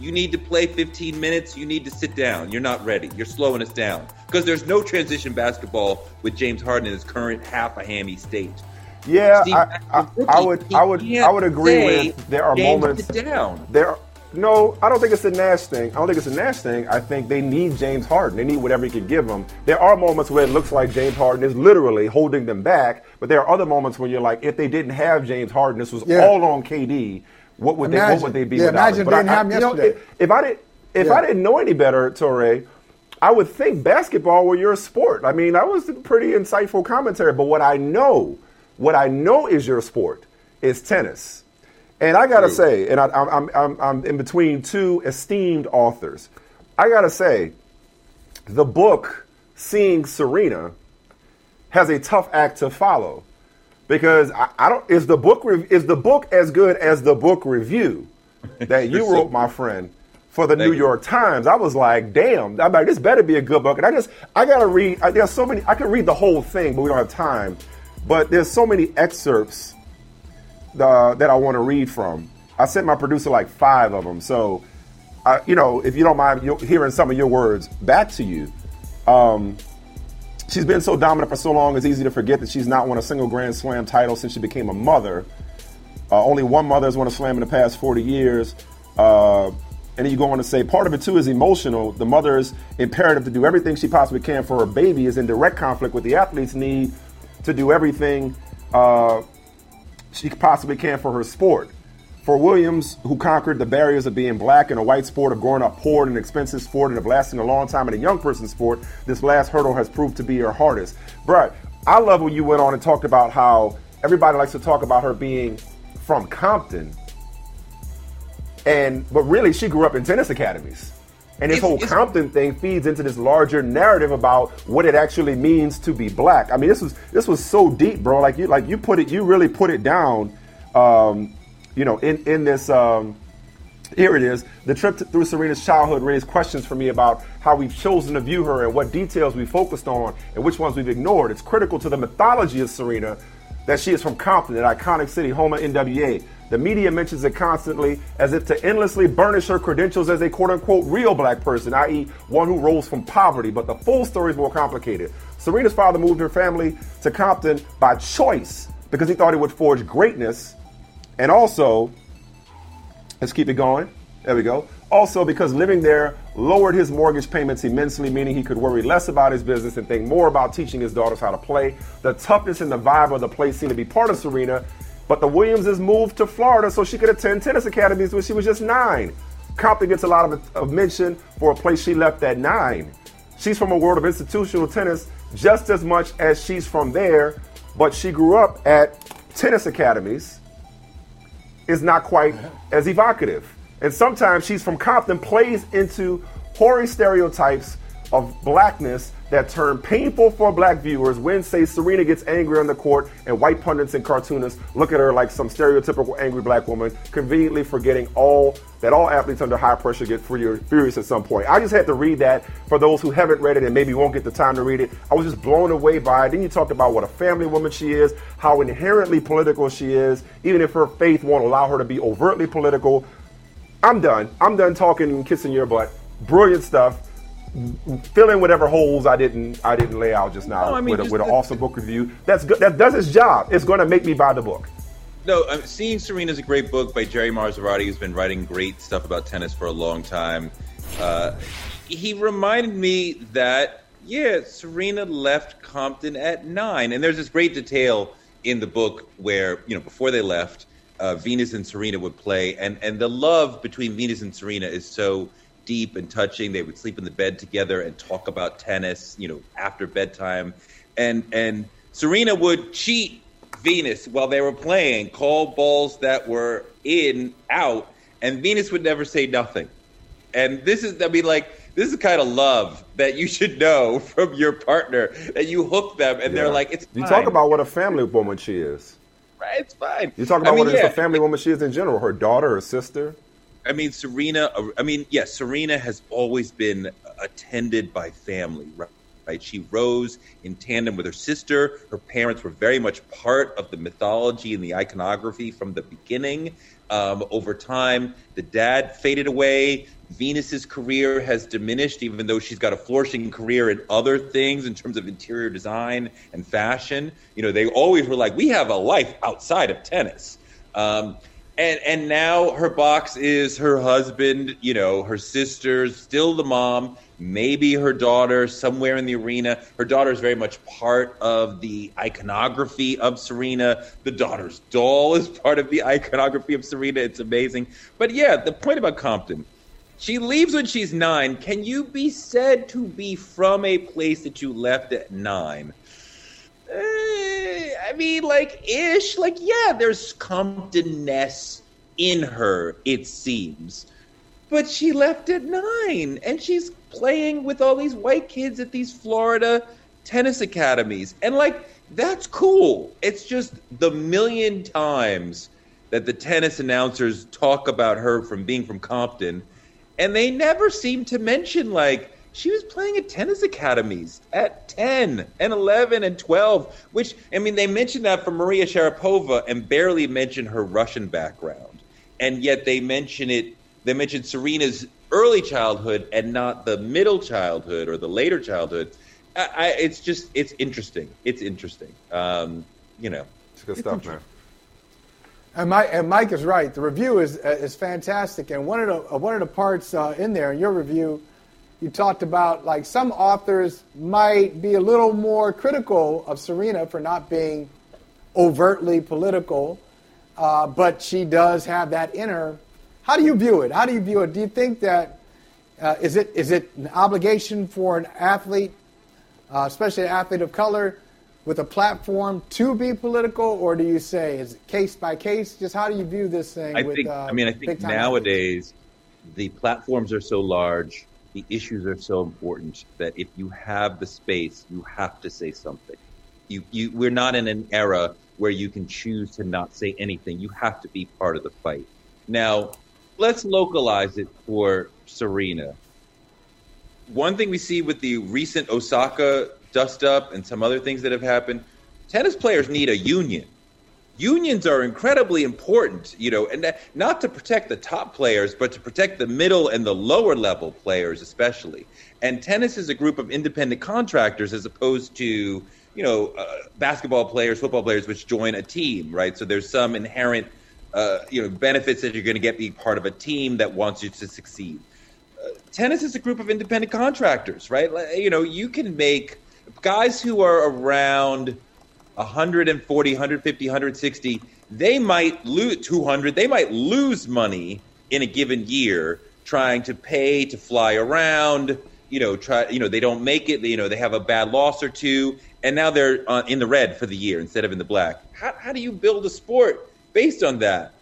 You need to play 15 minutes. You need to sit down. You're not ready. You're slowing us down because there's no transition basketball with James Harden in his current half a hammy state. Yeah, Steve I, I. I would, I would, I would agree with. There are James, moments. sit down. There, no, I don't think it's a Nash thing. I don't think it's a Nash thing. I think they need James Harden. They need whatever he can give them. There are moments where it looks like James Harden is literally holding them back, but there are other moments when you're like, if they didn't have James Harden, this was Yeah. all on KD. What would they? What would they be Yeah, without imagine they didn't have him you know, yesterday. if, if I did, if Yeah. I didn't know any better, Touré, I would think basketball were your sport. I mean, that was a pretty insightful commentary. But what I know, what I know is your sport is tennis. And I gotta True. say, and I, I'm, I'm, I'm, I'm in between two esteemed authors. I gotta say, the book "Seeing Serena" has a tough act to follow because I, I don't. Is the book rev- is the book as good as the book review that you wrote, my friend, for the Thank New you. York Times? I was like, damn. I'm like, this better be a good book. And I just, I gotta read. I, there's so many. I could read the whole thing, but we don't have time. But there's so many excerpts uh, that I want to read from. I sent my producer like five of them. So, I, you know, if you don't mind hearing some of your words back to you, um, she's been so dominant for so long. It's easy to forget that she's not won a single Grand Slam title since she became a mother. Uh, only one mother has won a slam in the past 40 years. Uh, and then you go on to say part of it too is emotional. The mother's imperative to do everything she possibly can for her baby is in direct conflict with the athlete's need to do everything uh, she possibly can for her sport. For Williams, who conquered the barriers of being black in a white sport, of growing up poor in an expensive sport, and of lasting a long time in a young person's sport, this last hurdle has proved to be her hardest. Bruh, I love when you went on and talked about how everybody likes to talk about her being from Compton, and but really she grew up in tennis academies. And this It's- whole it's- Compton thing feeds into this larger narrative about what it actually means to be black. I mean, this was this was so deep, bro. Like you like you put it, you really put it down. Um, you know, in in this. Um, here it is. The trip to, through Serena's childhood raised questions for me about how we've chosen to view her and what details we focused on and which ones we've ignored. It's critical to the mythology of Serena that she is from Compton, an iconic city, home of NWA. The media mentions it constantly as if to endlessly burnish her credentials as a quote unquote real black person, i.e., one who rose from poverty. But the full story is more complicated. Serena's father moved her family to Compton by choice because he thought it would forge greatness and also Let's keep it going. There we go. Also, because living there lowered his mortgage payments immensely, meaning he could worry less about his business and think more about teaching his daughters how to play. The toughness and the vibe of the place seemed to be part of Serena, but the Williamses moved to Florida so she could attend tennis academies when she was just nine. Compton gets a lot of, of mention for a place she left at nine. She's from a world of institutional tennis just as much as she's from there, but she grew up at tennis academies is not quite as evocative. And sometimes she's from Compton plays into hoary stereotypes of blackness that turn painful for black viewers when, say, Serena gets angry on the court and white pundits and cartoonists look at her like some stereotypical angry black woman, conveniently forgetting all that all athletes under high pressure get furious furious at some point. I just had to read that for those who haven't read it and maybe won't get the time to read it. I was just blown away by it. Then you talked about what a family woman she is, how inherently political she is, even if her faith won't allow her to be overtly political. I'm done. I'm done talking and kissing your butt. Brilliant stuff. Fill in whatever holes I didn't I didn't lay out just now No, I mean, with, a, just with an the- awesome book review. That's good. That does its job. It's going to make me buy the book. No, um, Seeing Serena is a great book by Jerry Marzorati, who's been writing great stuff about tennis for a long time. Uh, he reminded me that, yeah, Serena left Compton at nine. And there's this great detail in the book where, you know, before they left, uh, Venus and Serena would play. And, and the love between Venus and Serena is so deep and touching. They would sleep in the bed together and talk about tennis, you know, after bedtime. And, and Serena would cheat Venus while they were playing, call balls that were in, out, and Venus would never say nothing. And this is, I mean, like, this is the kind of love that you should know from your partner that you hook them and they're like, it's You fine. talk about what a family woman she is. right, it's fine. You talk I about mean, what yeah. a family woman she is in general. Her daughter, her sister. I mean, Serena. I mean, yes, Serena has always been attended by family, right? Right? She rose in tandem with her sister. Her parents were very much part of the mythology and the iconography from the beginning. Um, over time, the dad faded away. Venus's career has diminished, even though she's got a flourishing career in other things in terms of interior design and fashion. You know, they always were like, we have a life outside of tennis. Um, and and now her box is her husband, you know, her sister, still the mom, maybe her daughter somewhere in the arena. Her daughter is very much part of the iconography of Serena. The daughter's doll is part of the iconography of Serena. It's amazing. But yeah, the point about Compton. She leaves when she's nine. Can you be said to be from a place that you left at nine? Eh, I mean, like ish. Like, yeah, there's Compton-ness in her, it seems. But she left at nine, and she's playing with all these white kids at these Florida tennis academies. And, like, that's cool. It's just the million times that the tennis announcers talk about her from being from Compton, and they never seem to mention, like, she was playing at tennis academies at 10 and 11 and 12, which, I mean, they mentioned that for Maria Sharapova and barely mention her Russian background. And yet they mention it, they mention Serena's early childhood and not the middle childhood or the later childhood. I, I, it's just, it's interesting. It's interesting. Um, you know, It's good stuff, man. And Mike, and Mike is right. The review is uh, is fantastic. And one of the uh, one of the parts uh, in there in your review, you talked about like some authors might be a little more critical of Serena for not being overtly political, uh, but she does have that in her. How do you view it? How do you view it? Do you think that uh, is it is it an obligation for an athlete, uh, especially an athlete of color, with a platform to be political, or do you say is it case by case? Just how do you view this thing? I with, think. uh, I mean, I think nowadays the platforms are so large, the issues are so important that if you have the space, you have to say something. You, you, we're not in an era where you can choose to not say anything. You have to be part of the fight. Now, let's localize it for Serena. One thing we see with the recent Osaka dust up and some other things that have happened, tennis players need a union. Unions are incredibly important, you know, and not to protect the top players, but to protect the middle and the lower level players, especially. And tennis is a group of independent contractors as opposed to, you know, uh, basketball players, football players, which join a team, right? So there's some inherent, uh, you know, benefits that you're going to get being part of a team that wants you to succeed. Uh, tennis is a group of independent contractors, right? Like, You know, you can make guys who are around 140, 150, 160, they might lose 200, they might lose money in a given year trying to pay to fly around, you know, try, you know, they don't make it, you know, they have a bad loss or two, and now they're uh, in the red for the year instead of in the black. How, how do you build a sport based on that?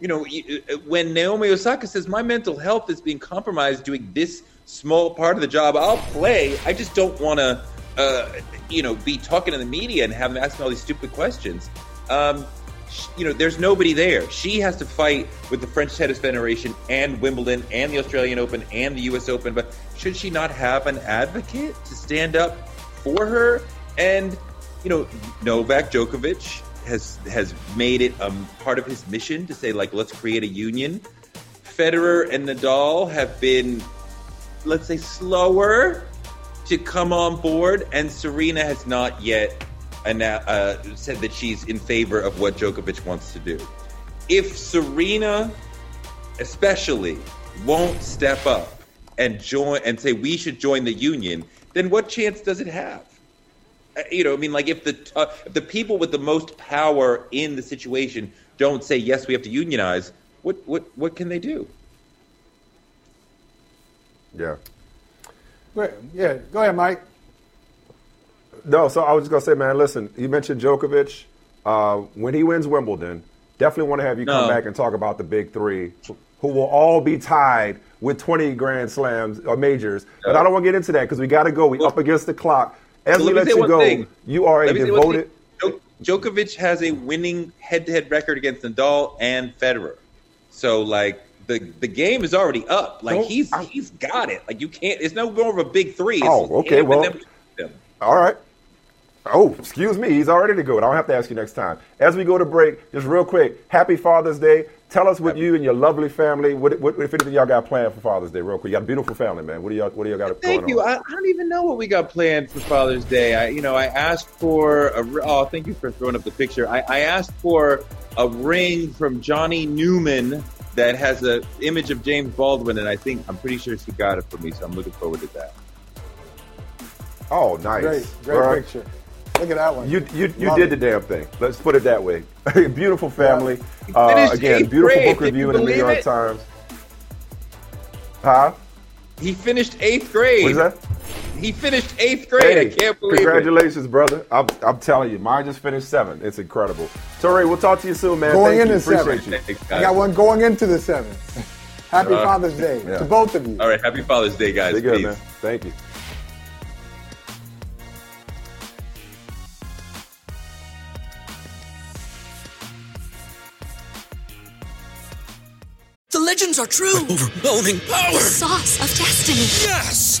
You know, uh, when Naomi Osaka says, my mental health is being compromised doing this small part of the job, I'll play. I just don't want to, uh, you know, be talking to the media and have them asking all these stupid questions. Um, sh- you know, there's nobody there. She has to fight with the French Tennis Federation and Wimbledon and the Australian Open and the U.S. Open. But should she not have an advocate to stand up for her? And you know, Novak Djokovic has has made it um, part of his mission to say like, let's create a union. Federer and Nadal have been, let's say, slower to come on board, and Serena has not yet uh, said that she's in favor of what Djokovic wants to do. If Serena, especially, won't step up and join and say we should join the union, then what chance does it have? Uh, You know, I mean, like if the t- if the people with the most power in the situation don't say yes, we have to unionize. What what what can they do? Yeah. Wait, yeah, go ahead, Mike. No, so I was just gonna say, man, listen, you mentioned Djokovic. Uh, when he wins Wimbledon, definitely want to have you come back and talk about the big three, who will all be tied with 20 Grand Slams or majors. But I don't want to get into that because we got to go. We up against the clock. As So we let let you go, thing. you are a Let me say one devoted. thing. Djokovic has a winning head-to-head record against Nadal and Federer. So like the the game is already up. Like Don't- he's he's got it. Like you can't. It's no more of a big three. It's Oh, okay, well- them- them. All right. Oh, excuse me. He's already to go. I don't have to ask you next time. As we go to break, just real quick, happy Father's Day. Tell us what you and your lovely family, what, what if anything y'all got planned for Father's Day, real quick. You got a beautiful family, man. What do y'all, what do y'all got Thank you. I, I don't even know what we got planned for Father's Day. I, you know, I asked for a. Oh, thank you for throwing up the picture. I, I asked for a ring from Johnny Newman that has an image of James Baldwin, and I think I'm pretty sure she got it for me. So I'm looking forward to that. Oh, nice. Great, great All right. picture. Look at that one. You you, you Love did it. the damn thing. Let's put it that way. beautiful family. He Uh, again, eighth beautiful grade. book review in the New believe York it? Times. Huh? He finished eighth grade. What is that? He finished eighth grade. I can't believe it. congratulations, brother. I'm, I'm telling you, mine just finished seventh. It's incredible. Touré, we'll talk to you soon, man. Going Thank into you. seven. Appreciate you. I got one going into the seventh. Happy Uh, Father's Day yeah. to both of you. All right. Happy Father's Day, guys. Be good, Peace. man. Thank you. The legends are true. overwhelming power! The sauce of destiny. Yes!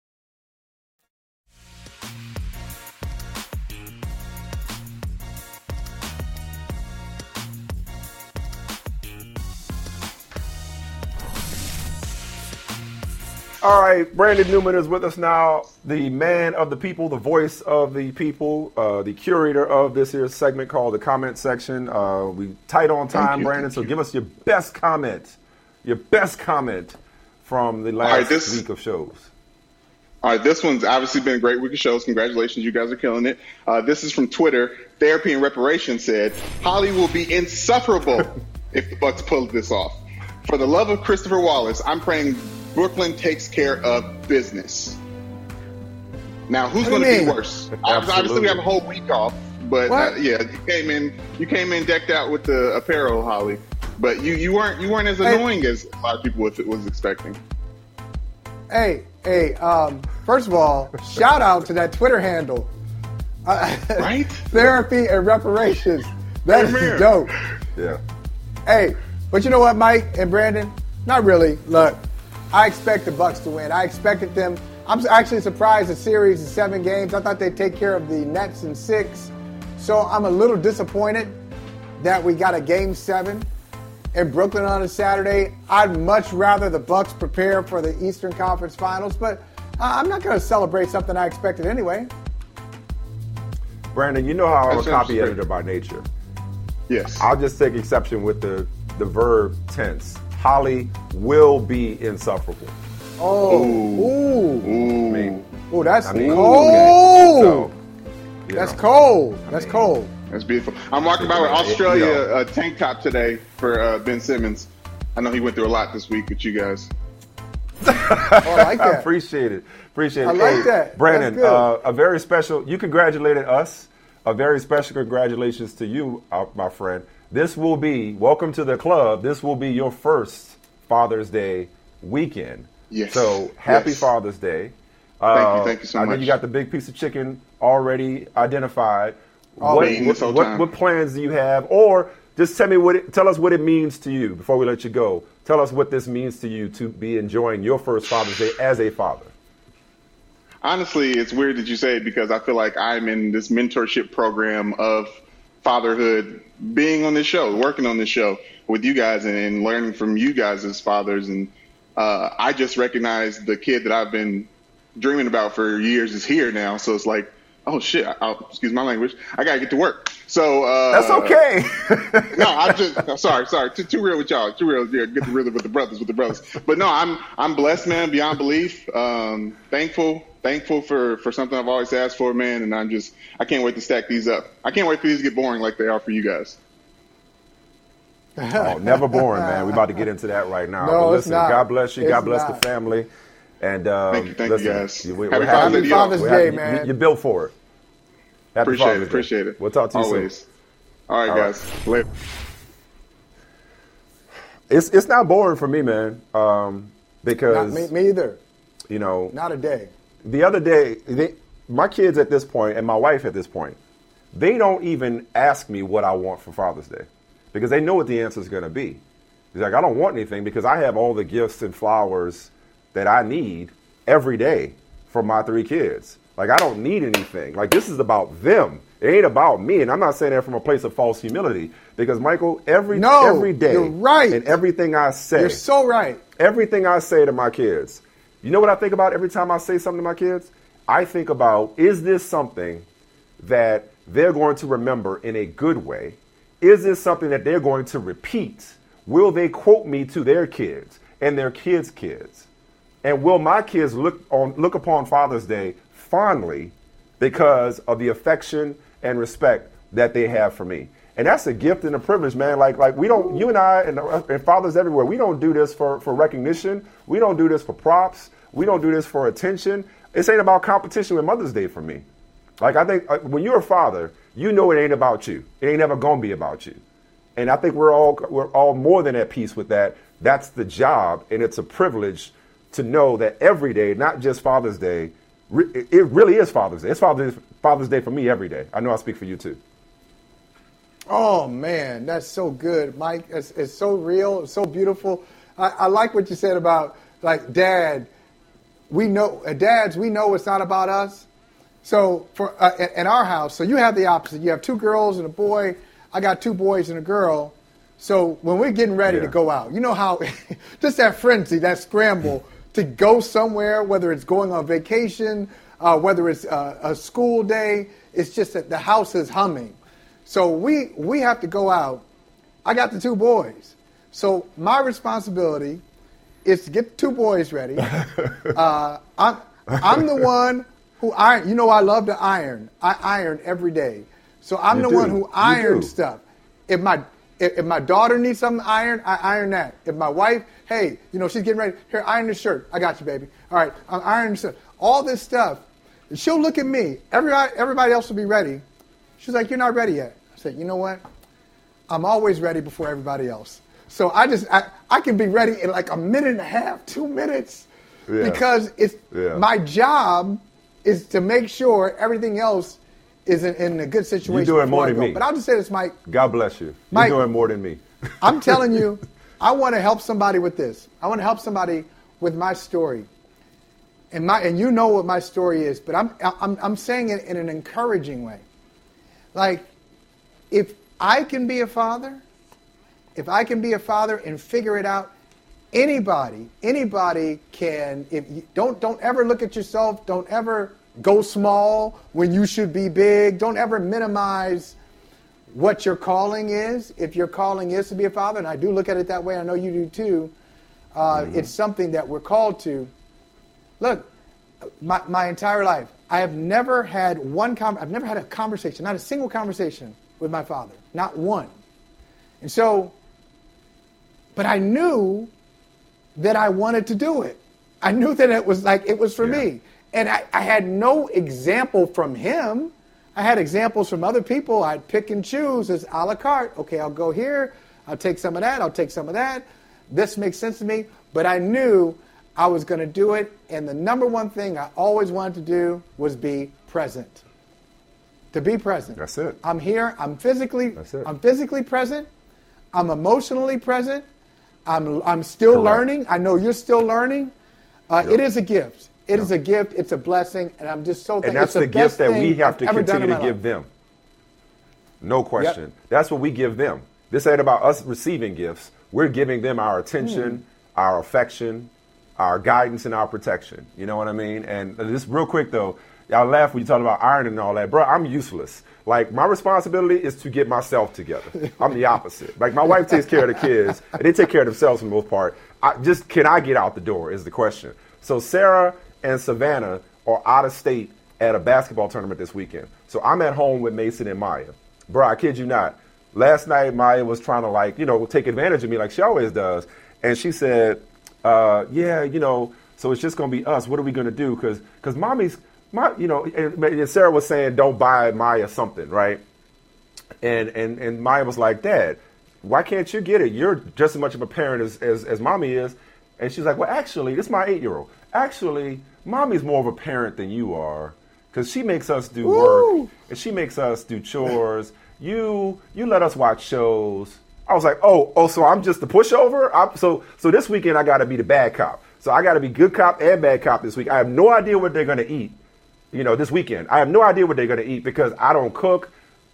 All right, Brandon Newman is with us now, the man of the people, the voice of the people, uh, the curator of this here segment called the comment section. Uh, we tight on time, you, Brandon. So give us your best comment, your best comment from the last right, this, week of shows. All right, this one's obviously been a great week of shows. Congratulations, you guys are killing it. Uh, this is from Twitter. Therapy and Reparation said, Holley will be insufferable if the Bucks pull this off. For the love of Christopher Wallace, I'm praying Brooklyn takes care of business. Now, who's going to be worse? Obviously, we have a whole week off, but uh, yeah, you came in you came in decked out with the apparel, Holley. But you, you weren't you weren't as annoying hey. as a lot of people was, was expecting. Hey, hey! Um, first of all, shout out to that Twitter handle, uh, right? Therapy and reparations. That's Amen. dope. Yeah. Hey, but you know what, Mike and Brandon? Not really. Look, I expect the Bucks to win. I expected them. I'm actually surprised the series is seven games. I thought they'd take care of the Nets in six. So I'm a little disappointed that we got a game seven in Brooklyn on a Saturday. I'd much rather the Bucks prepare for the Eastern Conference Finals, but I'm not going to celebrate something I expected anyway. Brandon, you know how I'm a copy editor by nature. Yes. I'll just take exception with the the verb tense. Holley will be insufferable. Oh, ooh, ooh, ooh, that's I mean, cold. okay. So, that's know. cold. That's cold. That's beautiful. I'm walking by with Australia uh, tank top today for uh, Ben Simmons. I know he went through a lot this week with you guys. Oh, I like that. Appreciate it. Appreciate it. I like Hey, that. Brandon, uh, a very special, you congratulated us. A very special congratulations to you, uh, my friend. This will be, welcome to the club. This will be your first Father's Day weekend. Yes. So happy Yes. Father's Day. Thank you. Uh, thank you so much. I know you got the big piece of chicken already identified. Oh, what, what, time. what plans do you have? Or just tell me what it, tell us what it means to you before we let you go. Tell us what this means to you to be enjoying your first Father's Day as a father. Honestly, it's weird that you say it because I feel like I'm in this mentorship program of fatherhood, being on this show, working on this show with you guys and, and learning from you guys as fathers. And uh, I just recognize the kid that I've been dreaming about for years is here now. So it's like, oh shit, I'll, excuse my language. I gotta get to work. So uh, That's okay. no, I'm just I'm sorry, sorry. Too, too real with y'all. Too real. Yeah, get the real with the brothers, with the brothers. But no, I'm I'm blessed, man, beyond belief. Um, thankful, thankful for for something I've always asked for, man. And I'm just I can't wait to stack these up. I can't wait for these to get boring like they are for you guys. oh, never boring, man. We're about to get into that right now. No, but it's listen, not. God bless you. It's God bless not. the family. And um, Thank you, thank you, guys. we- Happy we're happy- Father's Day, y'all. Father's we're Day, happy- man. You, you're built for it. Happy Appreciate Father's it. Day. Appreciate it. We'll talk to you Always. soon. All right, All right. guys. Later. It's it's not boring for me, man. Um, Not because me, me either. you know Not a day. The other day, they, my kids at this point and my wife at this point, they don't even ask me what I want for Father's Day because they know what the answer is going to be. He's like, I don't want anything because I have all the gifts and flowers that I need every day for my three kids. Like, I don't need anything. Like, this is about them. It ain't about me. And I'm not saying that from a place of false humility because, Michael, every, No, every day you're right. and everything I say, You're so right. everything I say to my kids, you know what I think about every time I say something to my kids? I think about is this something that they're going to remember in a good way? Is this something that they're going to repeat? Will they quote me to their kids and their kids' kids? And will my kids look on look upon Father's Day fondly because of the affection and respect that they have for me? And that's a gift and a privilege, man. Like like we don't you and I and, and fathers everywhere, we don't do this for for recognition. We don't do this for props. We don't do this for attention. This ain't about competition with Mother's Day for me. Like I think uh, when you're a father, you know it ain't about you. It ain't ever gonna be about you. And I think we're all we're all more than at peace with that. That's the job, and it's a privilege to know that every day, not just Father's Day, it really is Father's Day. It's Father's Father's Day for me every day. I know I speak for you too. Oh man, that's so good, Mike. It's, it's so real, it's so beautiful. I, I like what you said about like dad. We know, uh, dads, we know it's not about us. So for uh, in, our house, so you have the opposite. You have two girls and a boy. I got two boys and a girl. So when we're getting ready to go out, you know how just that frenzy, that scramble to go somewhere, whether it's going on vacation, uh, whether it's uh, a school day. It's just that the house is humming. So we we have to go out. I got the two boys, so my responsibility is to get the two boys ready. Uh, I'm I'm the one who iron. You know, I love to iron. I iron every day. So I'm You the do. one who irons stuff. If my if, if my daughter needs something ironed, I iron that. If my wife, hey, you know, she's getting ready, here, iron the shirt. I got you, baby. All right, I'm ironing stuff. All this stuff. And she'll look at me. Everybody, everybody else will be ready. She's like, you're not ready yet. Said, you know what? I'm always ready before everybody else. So I just I, I can be ready in like a minute and a half, two minutes, Yeah. because it's Yeah. my job is to make sure everything else is in, in a good situation. You're doing more than me. But I'll just say this, Mike. God bless you. Mike- You're doing more than me. I'm telling you, I want to help somebody with this. I want to help somebody with my story. And my and you know what my story is, but I'm I'm I'm saying it in an encouraging way. Like if I can be a father, if I can be a father and figure it out, anybody, anybody can if you, don't don't ever look at yourself, don't ever go small when you should be big. Don't ever minimize what your calling is. If your calling is to be a father, and I do look at it that way, I know you do too. Uh, It's something that we're called to. Look, my, my entire life, I have never had one. Com- I've never had a conversation, not a single conversation with my father, not one. And so, but I knew that I wanted to do it. I knew that it was like it was for me, and I, I had no example from him. I had examples from other people. I'd pick and choose as a la carte. Okay, I'll go here. I'll take some of that. I'll take some of that. This makes sense to me. But I knew I was going to do it. And the number one thing I always wanted to do was be present. To be present. That's it. I'm here. I'm physically. That's it. I'm physically present. I'm emotionally present. I'm. I'm still Correct. learning. I know you're still learning. Uh, Yep. It is a gift. It is a gift. It's a blessing, and I'm just so. and that's It's the gift that we have to continue to give life. them. No question. That's what we give them. This ain't about us receiving gifts. We're giving them our attention, Hmm. our affection, our guidance, and our protection. You know what I mean? And just real quick though, y'all laugh when you talk about ironing and all that, bro. I'm useless. Like my responsibility is to get myself together. I'm the opposite. Like my wife takes care of the kids, and they take care of themselves for the most part. I, just can I get out the door is the question. So Sarah and Savannah are out of state at a basketball tournament this weekend. So I'm at home with Mason and Maya. Bro, I kid you not. Last night Maya was trying to like, you know, take advantage of me like she always does. And she said, uh, yeah, you know, so it's just gonna be us. What are we gonna do? Cause cause mommy's my you know, and, and Sarah was saying don't buy Maya something, right? And and and Maya was like, Dad, why can't you get it? You're just as much of a parent as, as, as mommy is. And she's like, Well, actually, this is my eight year old. Actually, mommy's more of a parent than you are. Cause she makes us do work and she makes us do chores. You you let us watch shows. I was like, oh, oh, so I'm just the pushover. I'm, so so this weekend I got to be the bad cop. So I got to be good cop and bad cop this week. I have no idea what they're gonna eat. You know, this weekend I have no idea what they're gonna eat because I don't cook.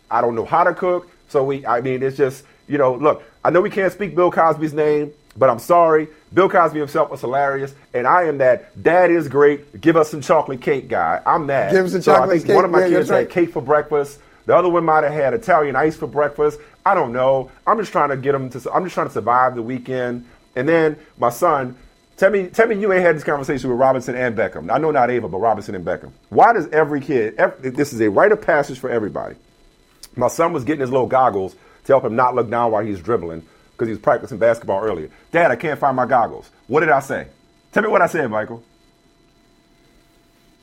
I don't know how to cook. So we, I mean, it's just, you know, look, I know we can't speak Bill Cosby's name, but I'm sorry. Bill Cosby himself was hilarious, and I am that dad is great. Give us some chocolate cake guy. I'm that. Give us some so chocolate I think cake, one of my kids that's right. had cake for breakfast. The other one might have had Italian ice for breakfast. I don't know. I'm just trying to get them to. I'm just trying to survive the weekend. And then my son, tell me, tell me, you ain't had this conversation with Robinson and Beckham. I know not Ava, but Robinson and Beckham. Why does every kid? Every, this is a rite of passage for everybody. My son was getting his little goggles to help him not look down while he's dribbling because he was practicing basketball earlier. Dad, I can't find my goggles. What did I say? Tell me what I said, Michael.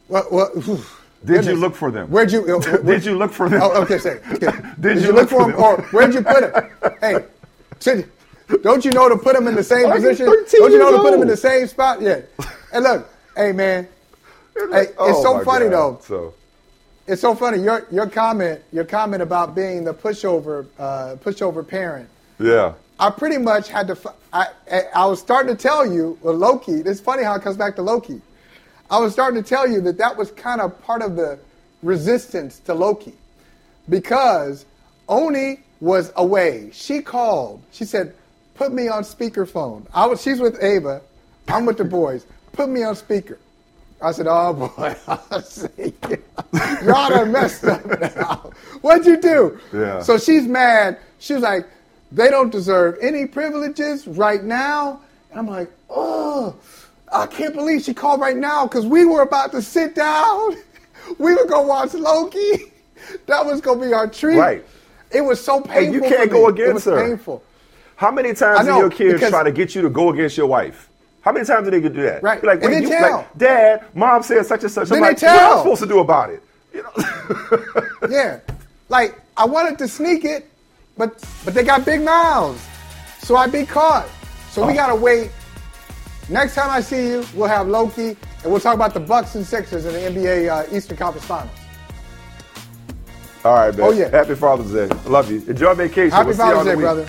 What, what, whew. Did you look for them? Where'd you? uh, Did you look for them? Oh, okay, say. Okay. Did you you look look for them, them? or where'd you put them? hey, don't you know to put them in the same Are position? Don't you know to put them in the same spot? Yeah. And look, hey man, hey, it's Oh, so funny God. though. So It's so funny. Your your comment, your comment about being the pushover, uh, pushover parent. yeah, I pretty much had to. I I was starting to tell you, well, Loki. It's funny how it comes back to Loki. I was starting to tell you that that was kind of part of the resistance to Loki, because Oni was away. She called. She said, "Put me on speakerphone." I was. She's with Ava. I'm with the boys. put me on speaker. I said, oh boy, I see. y'all done messed up now. What'd you do? Yeah. So she's mad. She was like, they don't deserve any privileges right now. And I'm like, oh, I can't believe she called right now because we were about to sit down. we were going to watch Loki. That was going to be our treat. Right. It was so painful. And you can't go it against was her. painful. How many times I do your kids try to get you to go against your wife? How many times do they do that? Right. Be Like, And you, tell. like, Dad, Mom said such and such. I'm Then they like, what am I supposed to do about it? yeah. Like I wanted to sneak it, but but they got big mouths. So I'd be caught. So we Oh. gotta wait. Next time I see you, we'll have Loki and we'll talk about the Bucks and Sixers in the NBA uh, Eastern Conference Finals. All right, man. Oh, yeah. Happy Father's Day. Love you. Enjoy vacation. Happy We'll see you Father's Day, brother.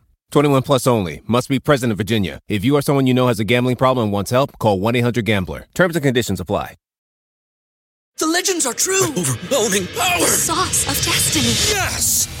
21 plus only. Must be present in Virginia. If you or someone you know has a gambling problem and wants help, call 1 800 Gambler. Terms and conditions apply. The legends are true. overwhelming power! Sauce of destiny. Yes!